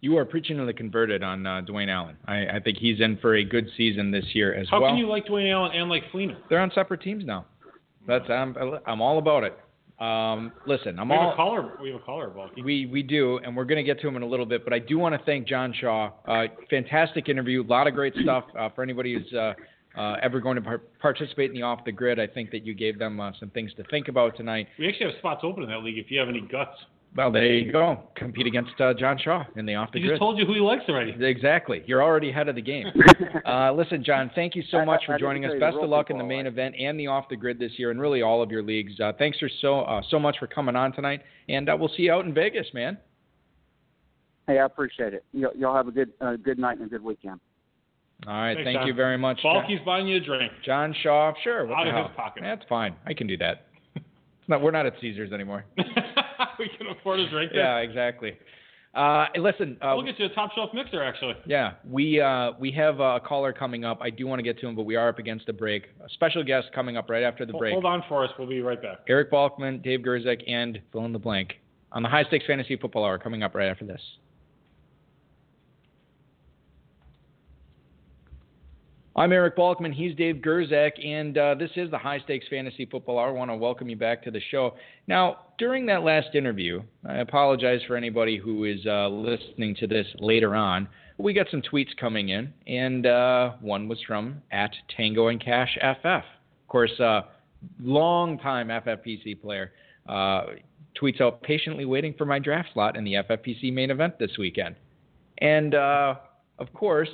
You are preaching to the converted on uh, Dwayne Allen. I, I think he's in for a good season this year as How well. How can you like Dwayne Allen and like Fleener? They're on separate teams now. That's I'm I'm all about it. Um, listen, I'm We have all a caller. We have a caller, Balky. We we do, and we're going to get to him in a little bit. But I do want to thank John Shaw. Uh, fantastic interview, a lot of great stuff uh, for anybody who's uh, uh, ever going to par- participate in the off the grid. I think that you gave them uh, some things to think about tonight. We actually have spots open in that league if you have any guts. Well, there you go. Compete against uh, John Shaw in the off the He grid. just told you who he likes already. Exactly. You're already ahead of the game. Uh, listen, John, thank you so I- much I for didn't joining us. tell you the Best of luck in the main like. event and the off the grid this year, and really all of your leagues. Uh, thanks for so uh, so much for coming on tonight, and uh, we'll see you out in Vegas, man. Hey, I appreciate it. Y'all have a good uh, good night and a good weekend. All right, Thanks, thank John. you very much, John, Balky's buying you a drink. John Shaw. Sure, what Out the of hell? his pocket. That's fine. I can do that. It's not, we're not at Caesars anymore. we can afford a drink. yeah, exactly. Uh, listen, uh, We'll get you a top shelf mixer, actually. Yeah, we uh, we have a caller coming up. I do want to get to him, but we are up against a break. A special guest coming up right after the Hold- break. Hold on for us. We'll be right back. Eric Balkman, Dave Gerczak, and fill in the blank on the High Stakes Fantasy Football Hour coming up right after this. I'm Eric Balkman. He's Dave Gerczak, and uh, this is the High Stakes Fantasy Football Hour. I want to welcome you back to the show. Now, during that last interview, I apologize for anybody who is uh, listening to this later on. we got some tweets coming in, and uh, one was from at Tango and Cash FF. Of course, uh, long time FFPC player uh, tweets out patiently waiting for my draft slot in the FFPC main event this weekend. And uh, of course,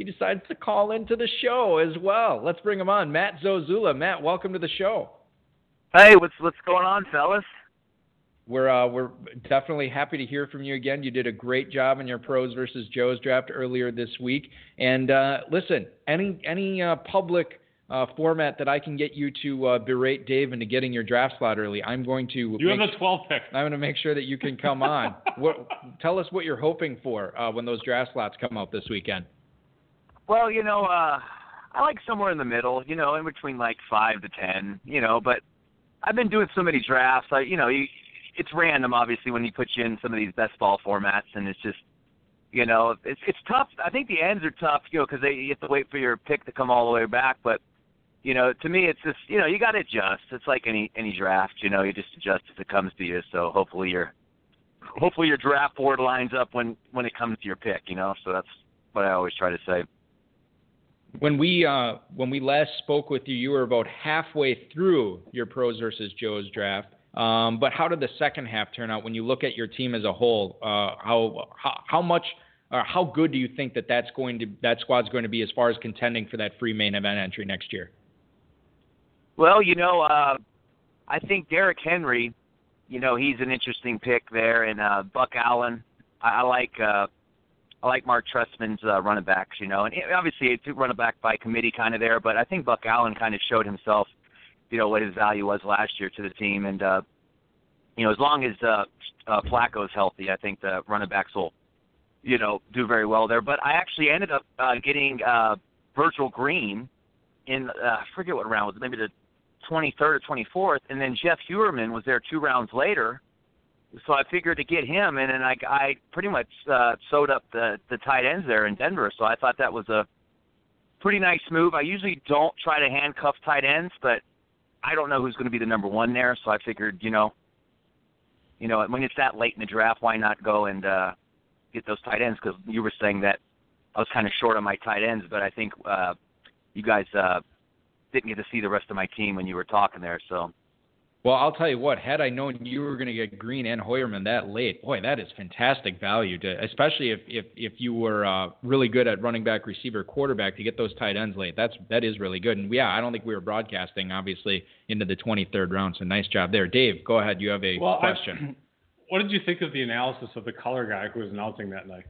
he decides to call into the show as well. Let's bring him on, Matt Zozula. Matt, welcome to the show. Hey, what's what's going on, fellas? We're uh, we're definitely happy to hear from you again. You did a great job in your pros versus Joe's draft earlier this week. And uh, listen, any any uh, public uh, format that I can get you to uh, berate Dave into getting your draft slot early, I'm going to. You have the 12 pick. I'm going to make sure that you can come on. what, tell us what you're hoping for uh, when those draft slots come out this weekend. Well, you know, uh, I like somewhere in the middle. You know, in between like five to ten. You know, but I've been doing so many drafts. I, you know, you, it's random, obviously, when you put you in some of these best ball formats, and it's just you know, it's it's tough. I think the ends are tough, you know, because you have to wait for your pick to come all the way back. But you know, to me, it's just you know, you got to adjust. It's like any any draft, you know, you just adjust as it comes to you. So hopefully your hopefully your draft board lines up when when it comes to your pick, you know. So that's what I always try to say. When we uh, when we last spoke with you, you were about halfway through your pros versus Joe's draft. Um, but how did the second half turn out when you look at your team as a whole? Uh, how, how how much or how good do you think that that's going to that squad's going to be as far as contending for that free main event entry next year? Well, you know, uh, I think Derrick Henry, you know, he's an interesting pick there, and uh, Buck Allen. I, I like uh, I like Marc Trestman's uh, running backs, you know, and obviously it's running back by committee kind of there, but I think Buck Allen kind of showed himself, you know, what his value was last year to the team, and uh, you know, as long as uh, uh, Flacco's healthy, I think the running backs will, you know, do very well there. But I actually ended up uh, getting uh, Virgil Green in uh, I forget what round was it, maybe the 23rd or 24th, and then Jeff Heuerman was there two rounds later. So I figured to get him, and then I, I pretty much uh, sewed up the the tight ends there in Denver. So I thought that was a pretty nice move. I usually don't try to handcuff tight ends, but I don't know who's going to be the number one there. So I figured, you know, you know, when it's that late in the draft, why not go and uh, get those tight ends? Because you were saying that I was kind of short on my tight ends, but I think uh, you guys uh, didn't get to see the rest of my team when you were talking there. So. Well, I'll tell you what. Had I known you were going to get Green and Heuerman that late, boy, that is fantastic value. To especially if if if you were uh, really good at running back, receiver, quarterback to get those tight ends late. That's that is really good. And yeah, I don't think we were broadcasting obviously into the 23rd round. So nice job there, Dave. Go ahead. You have a well, question. I, what did you think of the analysis of the color guy who was announcing that night?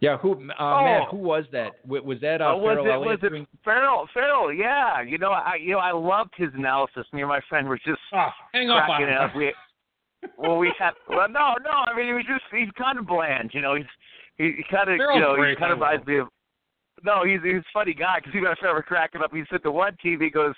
Yeah, who uh, oh. Matt? Who was that? Was that uh, oh, was Farrell it, Elliott? Was it Farrell? Farrell? Yeah. You know, I you know I loved his analysis. Me and my friend were just oh, hang up cracking on up. We, well, we had well, no, no. I mean, he was just he's kind of bland. You know, he's he, he kind of you know he kind of reminds me of. No, he's he's a funny guy because he got ever cracking up. He said the one team he goes,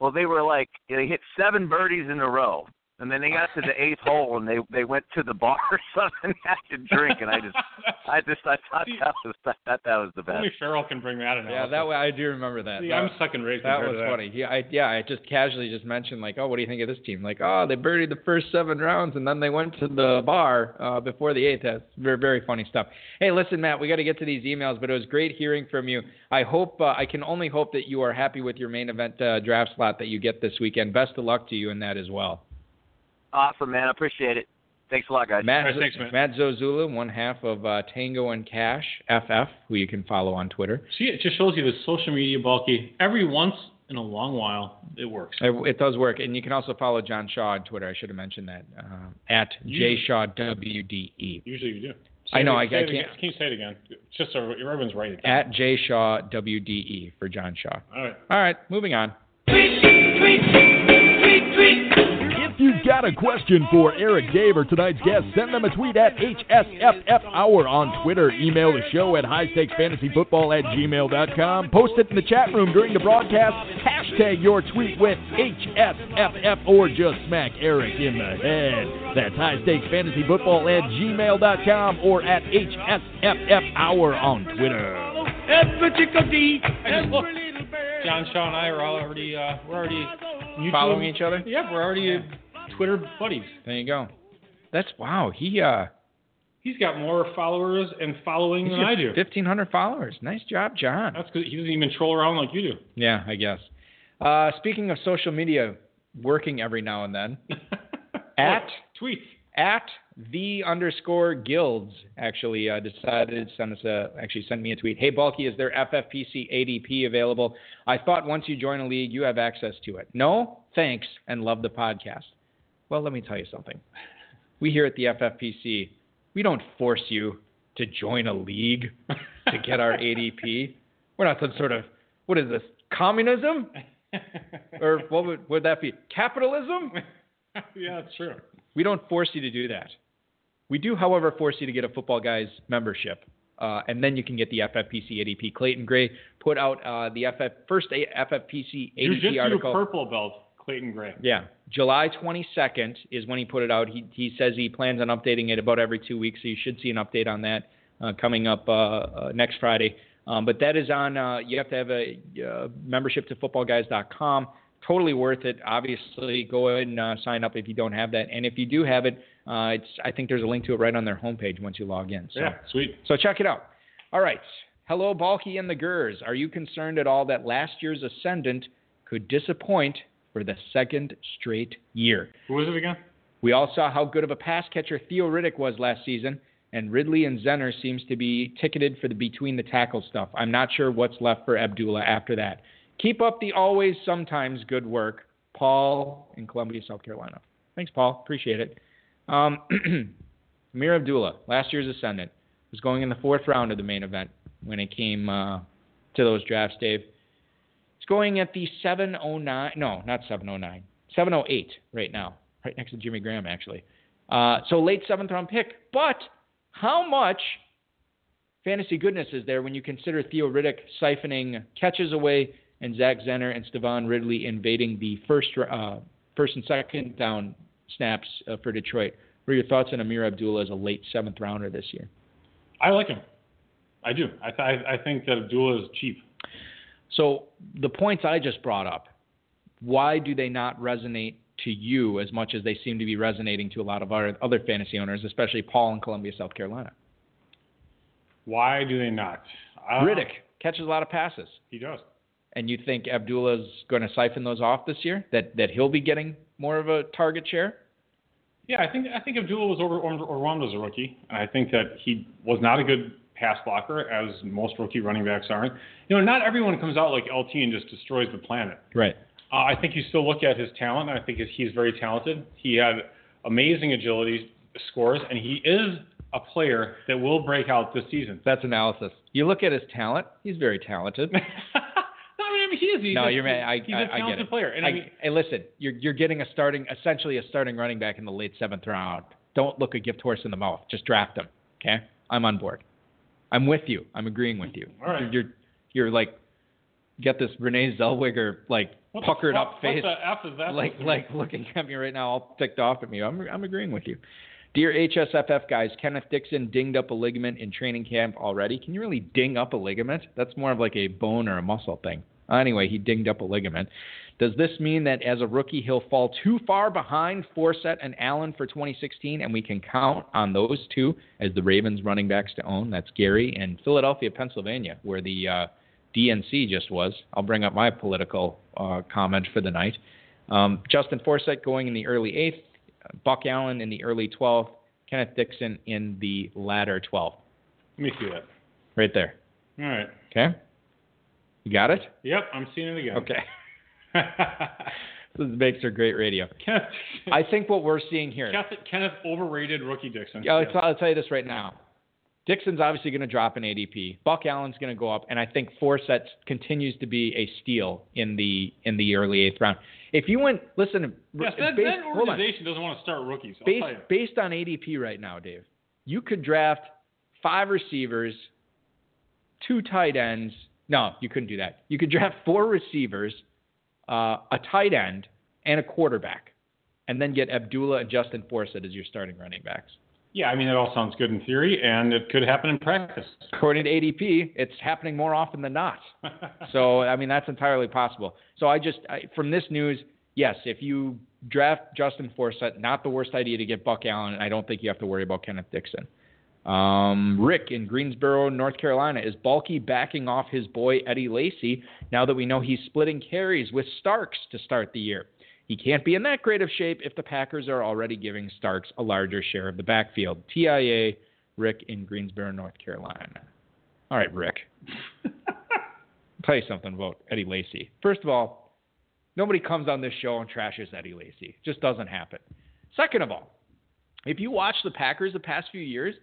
well, they were like they hit seven birdies in a row. And then they got to the eighth hole, and they they went to the bar or something and had to drink. And I just, I just, I thought that was that that, that was the best. Only Farrell can bring that in. Yeah, that way I do remember that. See, that I'm sucking rate. That was that. funny. Yeah, I, yeah, I just casually just mentioned like, oh, what do you think of this team? Like, oh, they birdied the first seven rounds, and then they went to the bar uh, before the eighth. That's very very funny stuff. Hey, listen, Matt, we got to get to these emails, but it was great hearing from you. I hope uh, I can only hope that you are happy with your main event uh, draft slot that you get this weekend. Best of luck to you in that as well. Awesome, man. I appreciate it. Thanks a lot, guys. Matt, right, thanks, Matt Zozula, one half of uh, Tango and Cash FF, who you can follow on Twitter. See, it just shows you the social media Balky. Every once in a long while, it works. It, it does work, and you can also follow John Shaw on Twitter. I should have mentioned that uh, at jshawwde. Usually you do. I know. It, I, I can't. Again. Can you say it again? It's just so everyone's right. At jshawwde for John Shaw. All right. All right. Moving on. Tweet, tweet, tweet, if you've got a question for Eric Dave or tonight's guest, send them a tweet at HSFF Hour on Twitter. Email the show at highstakesfantasyfootball at gmail.com. Post it in the chat room during the broadcast. Hashtag your tweet with HSFF or just smack Eric in the head. That's highstakesfantasyfootball at gmail.com or at HSFF Hour on Twitter. Look, John Shaw and I are already uh, we're already mutual, Following each other? Yeah, we're already Twitter buddies. There you go. That's wow. He uh He's got more followers and following than I do. 1,500 followers. Nice job, John. That's because he doesn't even troll around like you do. Yeah, I guess. Uh, speaking of social media, working every now and then. At tweets. At the underscore guilds actually uh, decided to send us a actually sent me a tweet. Hey Balky, is there FFPC ADP available? I thought once you join a league, you have access to it. No, thanks, and love the podcast. Well, let me tell you something. We here at the FFPC, we don't force you to join a league to get our ADP. We're not some sort of what is this communism? or what would, would that be? Capitalism? yeah, true. We don't force you to do that. We do, however, force you to get a Football Guys membership, uh, and then you can get the FFPC ADP. Clayton Gray put out uh, the FF, first FFPC ADP Jiu-Jitsu article. purple belt, Clayton Gray. Yeah, July 22nd is when he put it out. He he says he plans on updating it about every two weeks, so you should see an update on that uh, coming up uh, uh, next Friday. Um, but that is on. Uh, you have to have a uh, membership to footballguys.com. Totally worth it. Obviously, go ahead and uh, sign up if you don't have that. And if you do have it, uh, it's I think there's a link to it right on their homepage once you log in. So, Yeah, sweet. so check it out. All right. Hello, Balky and the Gers. Are you concerned at all that last year's ascendant could disappoint for the second straight year? Who was it again? We all saw how good of a pass catcher Theo Riddick was last season, and Ridley and Zenner seems to be ticketed for the between the tackle stuff. I'm not sure what's left for Abdullah after that. Keep up the always sometimes good work, Paul in Columbia, South Carolina. Thanks, Paul. Appreciate it. Um, Ameer Abdullah, last year's ascendant, was going in the fourth round of the main event when it came uh, to those drafts, Dave. It's going at the 709, no, not 709, 708 right now, right next to Jimmy Graham, actually. Uh, so late seventh round pick. But how much fantasy goodness is there when you consider Theo Riddick siphoning catches away and Zach Zenner and Stevan Ridley invading the first, uh, first and second down snaps uh, for Detroit? What are your thoughts on Ameer Abdullah as a late seventh rounder this year? I like him. I do. I, th- I think that Abdullah is cheap. So the points I just brought up, why do they not resonate to you as much as they seem to be resonating to a lot of our other fantasy owners, especially Paul in Columbia, South Carolina? Why do they not? Uh, Riddick catches a lot of passes, He does. and you think Abdullah's going to siphon those off this year? That that he'll be getting more of a target share? Yeah, I think I think Abdullah was over, overwhelmed as a rookie, and I think that he was not a good pass blocker, as most rookie running backs aren't. You know, not everyone comes out like LT and just destroys the planet. Right. Uh, I think you still look at his talent. I think he's very talented. He had amazing agility scores, and he is a player that will break out this season. That's analysis. You look at his talent; he's very talented. no, I mean he is. He's no, a, you're right. I, he's I, a I talented get it. player. And I, I, mean, hey, listen, you're you're getting a starting, essentially a starting running back in the late seventh round. Don't look a gift horse in the mouth. Just draft him. Okay, I'm on board. I'm with you. I'm agreeing with you. All right. You're you're, like get this Renee Zellweger like what puckered fuck- up face, What the F is that? like like looking at me right now, all ticked off at me. I'm I'm agreeing with you. Dear HSFF guys, Kenneth Dixon dinged up a ligament in training camp already. Can you really ding up a ligament? That's more of like a bone or a muscle thing. Anyway, he dinged up a ligament. Does this mean that as a rookie he'll fall too far behind Forsett and Allen for 2016, and we can count on those two as the Ravens running backs to own? That's Gary and Philadelphia, Pennsylvania, where the uh, DNC just was. I'll bring up my political uh, comment for the night. Um, Justin Forsett going in the early eighth, Buck Allen in the early 12th, Kenneth Dixon in the latter 12th. Let me see that. Right there. All right. Okay? You got it? Yep, I'm seeing it again. Okay. this makes for great radio. Kenneth, I think what we're seeing here. Kenneth, Kenneth overrated rookie Dixon. Yeah, I'll, I'll tell you this right now. Dixon's obviously going to drop in ADP. Buck Allen's going to go up, and I think Forsett continues to be a steal in the in the early eighth round. If you went, listen, Yes, that, based, that organization doesn't want to start rookies. I'll based based on ADP right now, Dave, you could draft five receivers, two tight ends. No, you couldn't do that. You could draft four receivers, uh, a tight end, and a quarterback, and then get Abdullah and Justin Forsett as your starting running backs. Yeah, I mean, it all sounds good in theory, and it could happen in practice. According to ADP, it's happening more often than not. So, I mean, that's entirely possible. So, I just, I, from this news, yes, if you draft Justin Forsett, not the worst idea to get Buck Allen, and I don't think you have to worry about Kenneth Dixon. Um, Rick in Greensboro, North Carolina. Is Balky backing off his boy Eddie Lacy now that we know he's splitting carries with Starks to start the year? He can't be in that great of shape if the Packers are already giving Starks a larger share of the backfield. TIA, Rick in Greensboro, North Carolina. All right, Rick. tell you something about Eddie Lacy. First of all, nobody comes on this show and trashes Eddie Lacy. It just doesn't happen. Second of all, if you watch the Packers the past few years,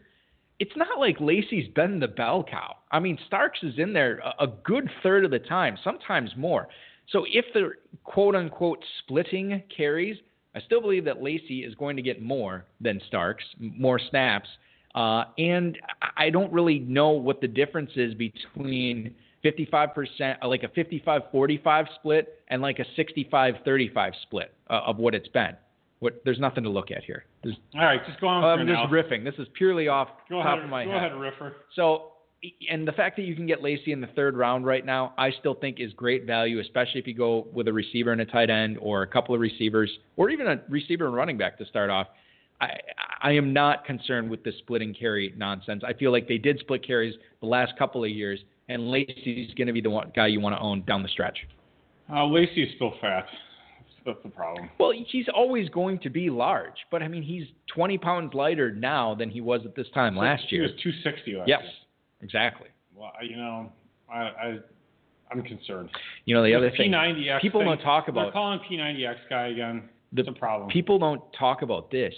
it's not like Lacy's been the bell cow. I mean, Starks is in there a, a good third of the time, sometimes more. So if they're quote unquote splitting carries, I still believe that Lacy is going to get more than Starks, more snaps. Uh, and I don't really know what the difference is between 55%, uh, like a 55 45 split, and like a 65 35 split uh, of what it's been. What, there's nothing to look at here. There's, All right, just go on. I'm just riffing. This is purely off go top ahead, of my go head. ahead, Riffer. So, and the fact that you can get Lacy in the third round right now, I still think is great value, especially if you go with a receiver and a tight end, or a couple of receivers, or even a receiver and running back to start off. I, I am not concerned with the split and carry nonsense. I feel like they did split carries the last couple of years, and Lacy's going to be the one guy you want to own down the stretch. Uh, Lacy is still fat. That's the problem. Well, he's always going to be large, but I mean, he's 20 pounds lighter now than he was at this time last year. he was 260 last Yes, year. exactly. Well, I- you know, I, I I'm concerned. You know, the other thing, P90X people thing, don't talk about. They're calling P90X guy again. the It's a problem. people don't talk about this,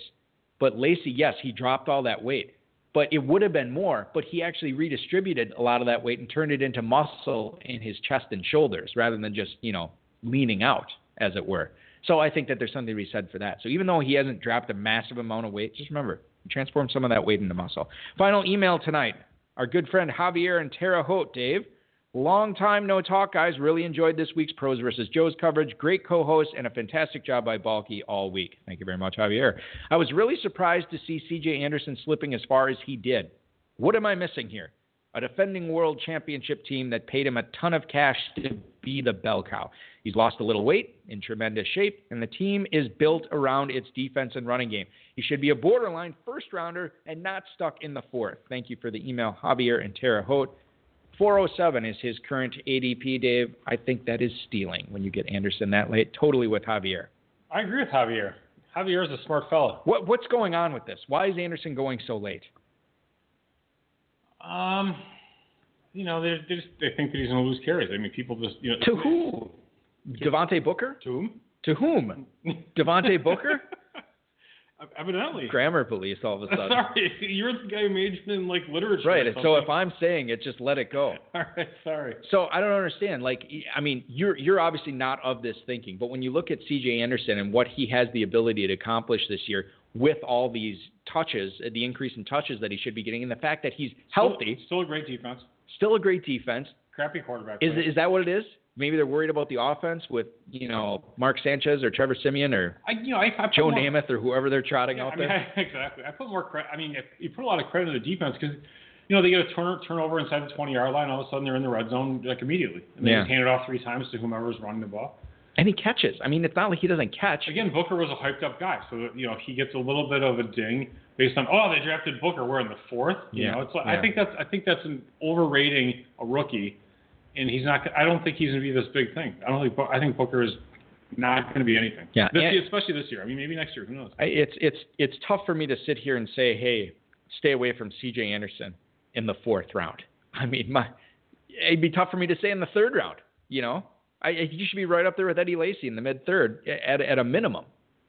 but Lacy, yes, he dropped all that weight, but it would have been more. But he actually redistributed a lot of that weight and turned it into muscle in his chest and shoulders rather than just you know leaning out, as it were. So I think that there's something to be said for that. So even though he hasn't dropped a massive amount of weight, just remember, transform some of that weight into muscle. Final email tonight. Our good friend Javier and Terre Haute, Dave. Long time no talk, guys. Really enjoyed this week's Pros versus Joe's coverage. Great co host and a fantastic job by Balky all week. Thank you very much, Javier. I was really surprised to see CJ Anderson slipping as far as he did. What am I missing here? A defending world championship team that paid him a ton of cash to be the bell cow. He's lost a little weight, in tremendous shape, and the team is built around its defense and running game. He should be a borderline first rounder and not stuck in the fourth. Thank you for the email, Javier and Terre Haute. 407 is his current ADP, Dave. I think that is stealing when you get Anderson that late. Totally with Javier. I agree with Javier. Javier is a smart fellow. What, what's going on with this? Why is Anderson going so late? Um, you know, they they just they think that he's going to lose carries. I mean, people just you know To who? Devontae Booker? To whom? To whom? Devontae Booker? Evidently. Grammar police all of a sudden. Sorry, you're the guy who majored in like literature. Right. So if. I'm saying it, just let it go. all right, sorry. So I don't understand. Like, I mean, you're you're obviously not of this thinking, but when you look at C.J. Anderson and what he has the ability to accomplish this year with all these touches, uh, the increase in touches that he should be getting, and the fact that he's healthy, Still, still a great defense. still a great defense. Crappy quarterback. Is play. is that what it is? Maybe they're worried about the offense with you know Mark Sanchez or Trevor Siemian or I, you know, I, I Joe more, Namath or whoever they're trotting Yeah, out I mean, there. Exactly. I put more credit. I mean, if you put a lot of credit in the defense because, you know, they get a turn, turnover inside the 20 yard line. All of a sudden, they're in the red zone like immediately, and they Yeah. just hand it off three times to whomever's running the ball. And he catches. I mean, it's not like he doesn't catch. Again, Booker was a hyped up guy, so you know he gets a little bit of a ding based on oh they drafted Booker. We're in the fourth. You Yeah. know, it's like, Yeah. I think that's I think that's an overrating a rookie, and he's not. I don't think he's going to be this big thing. I don't think. I think Booker is not going to be anything. Yeah, This year, especially this year. I mean, maybe next year. Who knows? I, it's it's it's tough for me to sit here and say, hey, stay away from C.J. Anderson in the fourth round. I mean, my it'd be tough for me to say in the third round. You know, I you should be right up there with Eddie Lacy in the mid third at at a minimum.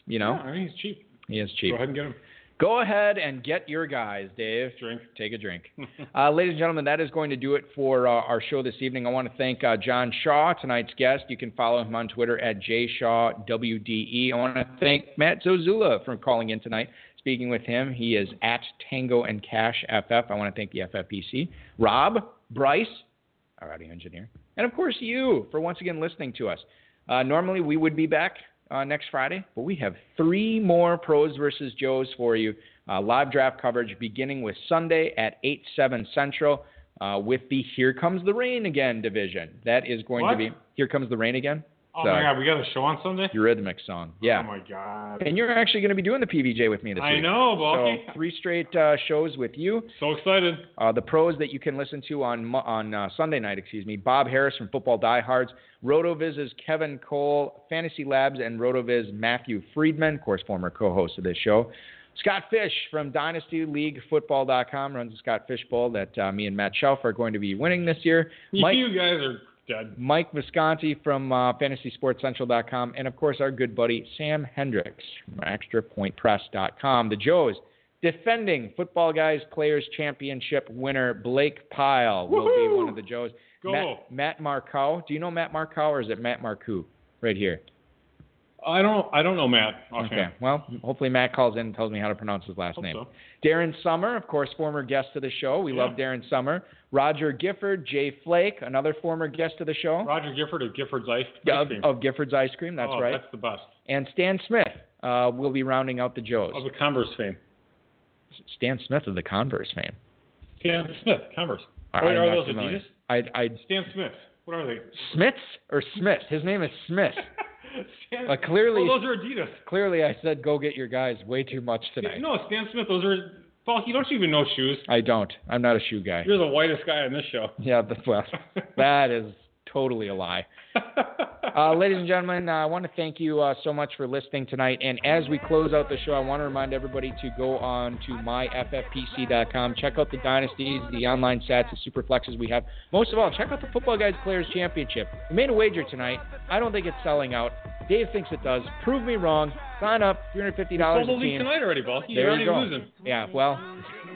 You know, Yeah, I mean, he's cheap. he is cheap. Go ahead and get him. Go ahead and get your guys, Dave. Drink. Take a drink. Uh, ladies and gentlemen, that is going to do it for uh, our show this evening. I want to thank uh, John Shaw, tonight's guest. You can follow him on Twitter at jshawwde. I want to thank Matt Zozula for calling in tonight. Speaking with him, he is at Tango and Cash FF. I want to thank the FFPC. Rob, Bryce, our audio engineer, and of course you for once again listening to us. Uh, normally we would be back uh, next Friday, but we have three more pros versus Joes for you. Uh, live draft coverage beginning with Sunday at 8 7 Central uh, with the Here Comes the Rain Again division. That is going What? to be Here Comes the Rain Again. Oh So, my god, we got a show on Sunday. Eurythmics song. Yeah. Oh my god. And you're actually going to be doing the PVJ with me this I week. know, So three straight uh, shows with you. So excited. Uh, the pros that you can listen to on on uh, Sunday night, excuse me, Bob Harris from Football Diehards, RotoViz's Kevin Cole, Fantasy Labs, and RotoViz Matthew Freedman, of course, former co-host of this show. Scott Fish from DynastyLeagueFootball.com runs the Scott Fish Bowl that uh, me and Matt Shelf are going to be winning this year. Mike, you guys are dead. Mike Visconti from uh, FantasySportsCentral.com, and of course our good buddy Sam Hendricks from ExtraPointPress.com. The Joes defending Football Guys Players Championship winner Blake Pyle will be one of the Joes. Go. Matt, Matt Marcow. Do you know Matt Marcow or is it Matt Marcoux? Right here. I don't. I don't know Matt. Okay. offhand. Well, hopefully Matt calls in and tells me how to pronounce his last Hope name. so. Darren Summer, of course, former guest of the show. We Yeah. love Darren Summer. Roger Gifford, Jay Flake, another former guest of the show. Roger Gifford of Gifford's Ice, ice of, Cream. of Gifford's Ice Cream. That's oh, right. That's the best. And Stan Smith uh, will be rounding out the Joes. Of the Converse fame. Stan Smith of the Converse fame. Stan Smith, Converse. Wait, are those familiar. Adidas? I, I, Stan Smith. What are they? Smiths or Smith? His name is Smith. Stan, Uh, clearly- Oh, those are Adidas. Clearly, I said go get your guys way too much tonight. No, Stan Smith. Those are. Falk, you don't even know shoes. I don't. I'm not a shoe guy. You're the whitest guy on this show. Yeah, well, that is totally a lie. Uh, ladies and gentlemen, uh, I want to thank you uh, so much for listening tonight. And as we close out the show, I want to remind everybody to go on to myffpc.com. Check out the dynasties, the online stats, the super flexes we have. Most of all, check out the Football Guys Players Championship. We made a wager tonight. I don't think it's selling out. Dave thinks it does. Prove me wrong. Sign up, $350 Sold a the league tonight already, Balky. You're already losing. Yeah, well,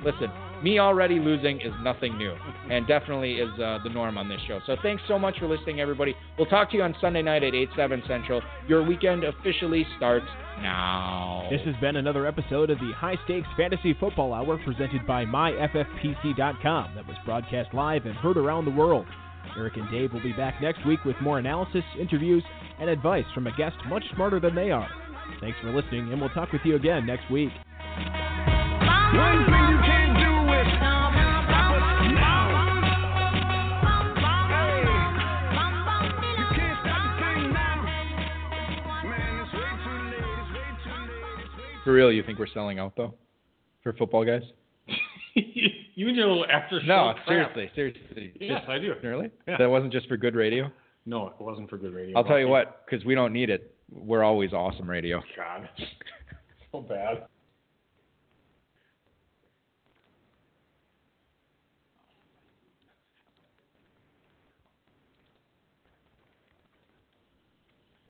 listen, me already losing is nothing new, and definitely is uh, the norm on this show. So thanks so much for listening, everybody. We'll talk to you on Sunday night at 8, 7 Central. Your weekend officially starts now. This has been another episode of the High Stakes Fantasy Football Hour presented by MyFFPC.com that was broadcast live and heard around the world. Eric and Dave will be back next week with more analysis, interviews, and advice from a guest much smarter than they are. Thanks for listening, and we'll talk with you again next week. One For real, you think we're selling out, though? For football guys? you and your little after show No, crap. seriously, seriously. Yes, I do. Really? Yeah. That wasn't just for good radio? No, it wasn't for good radio. I'll tell you what, because we don't need it. We're always awesome radio. God, so bad.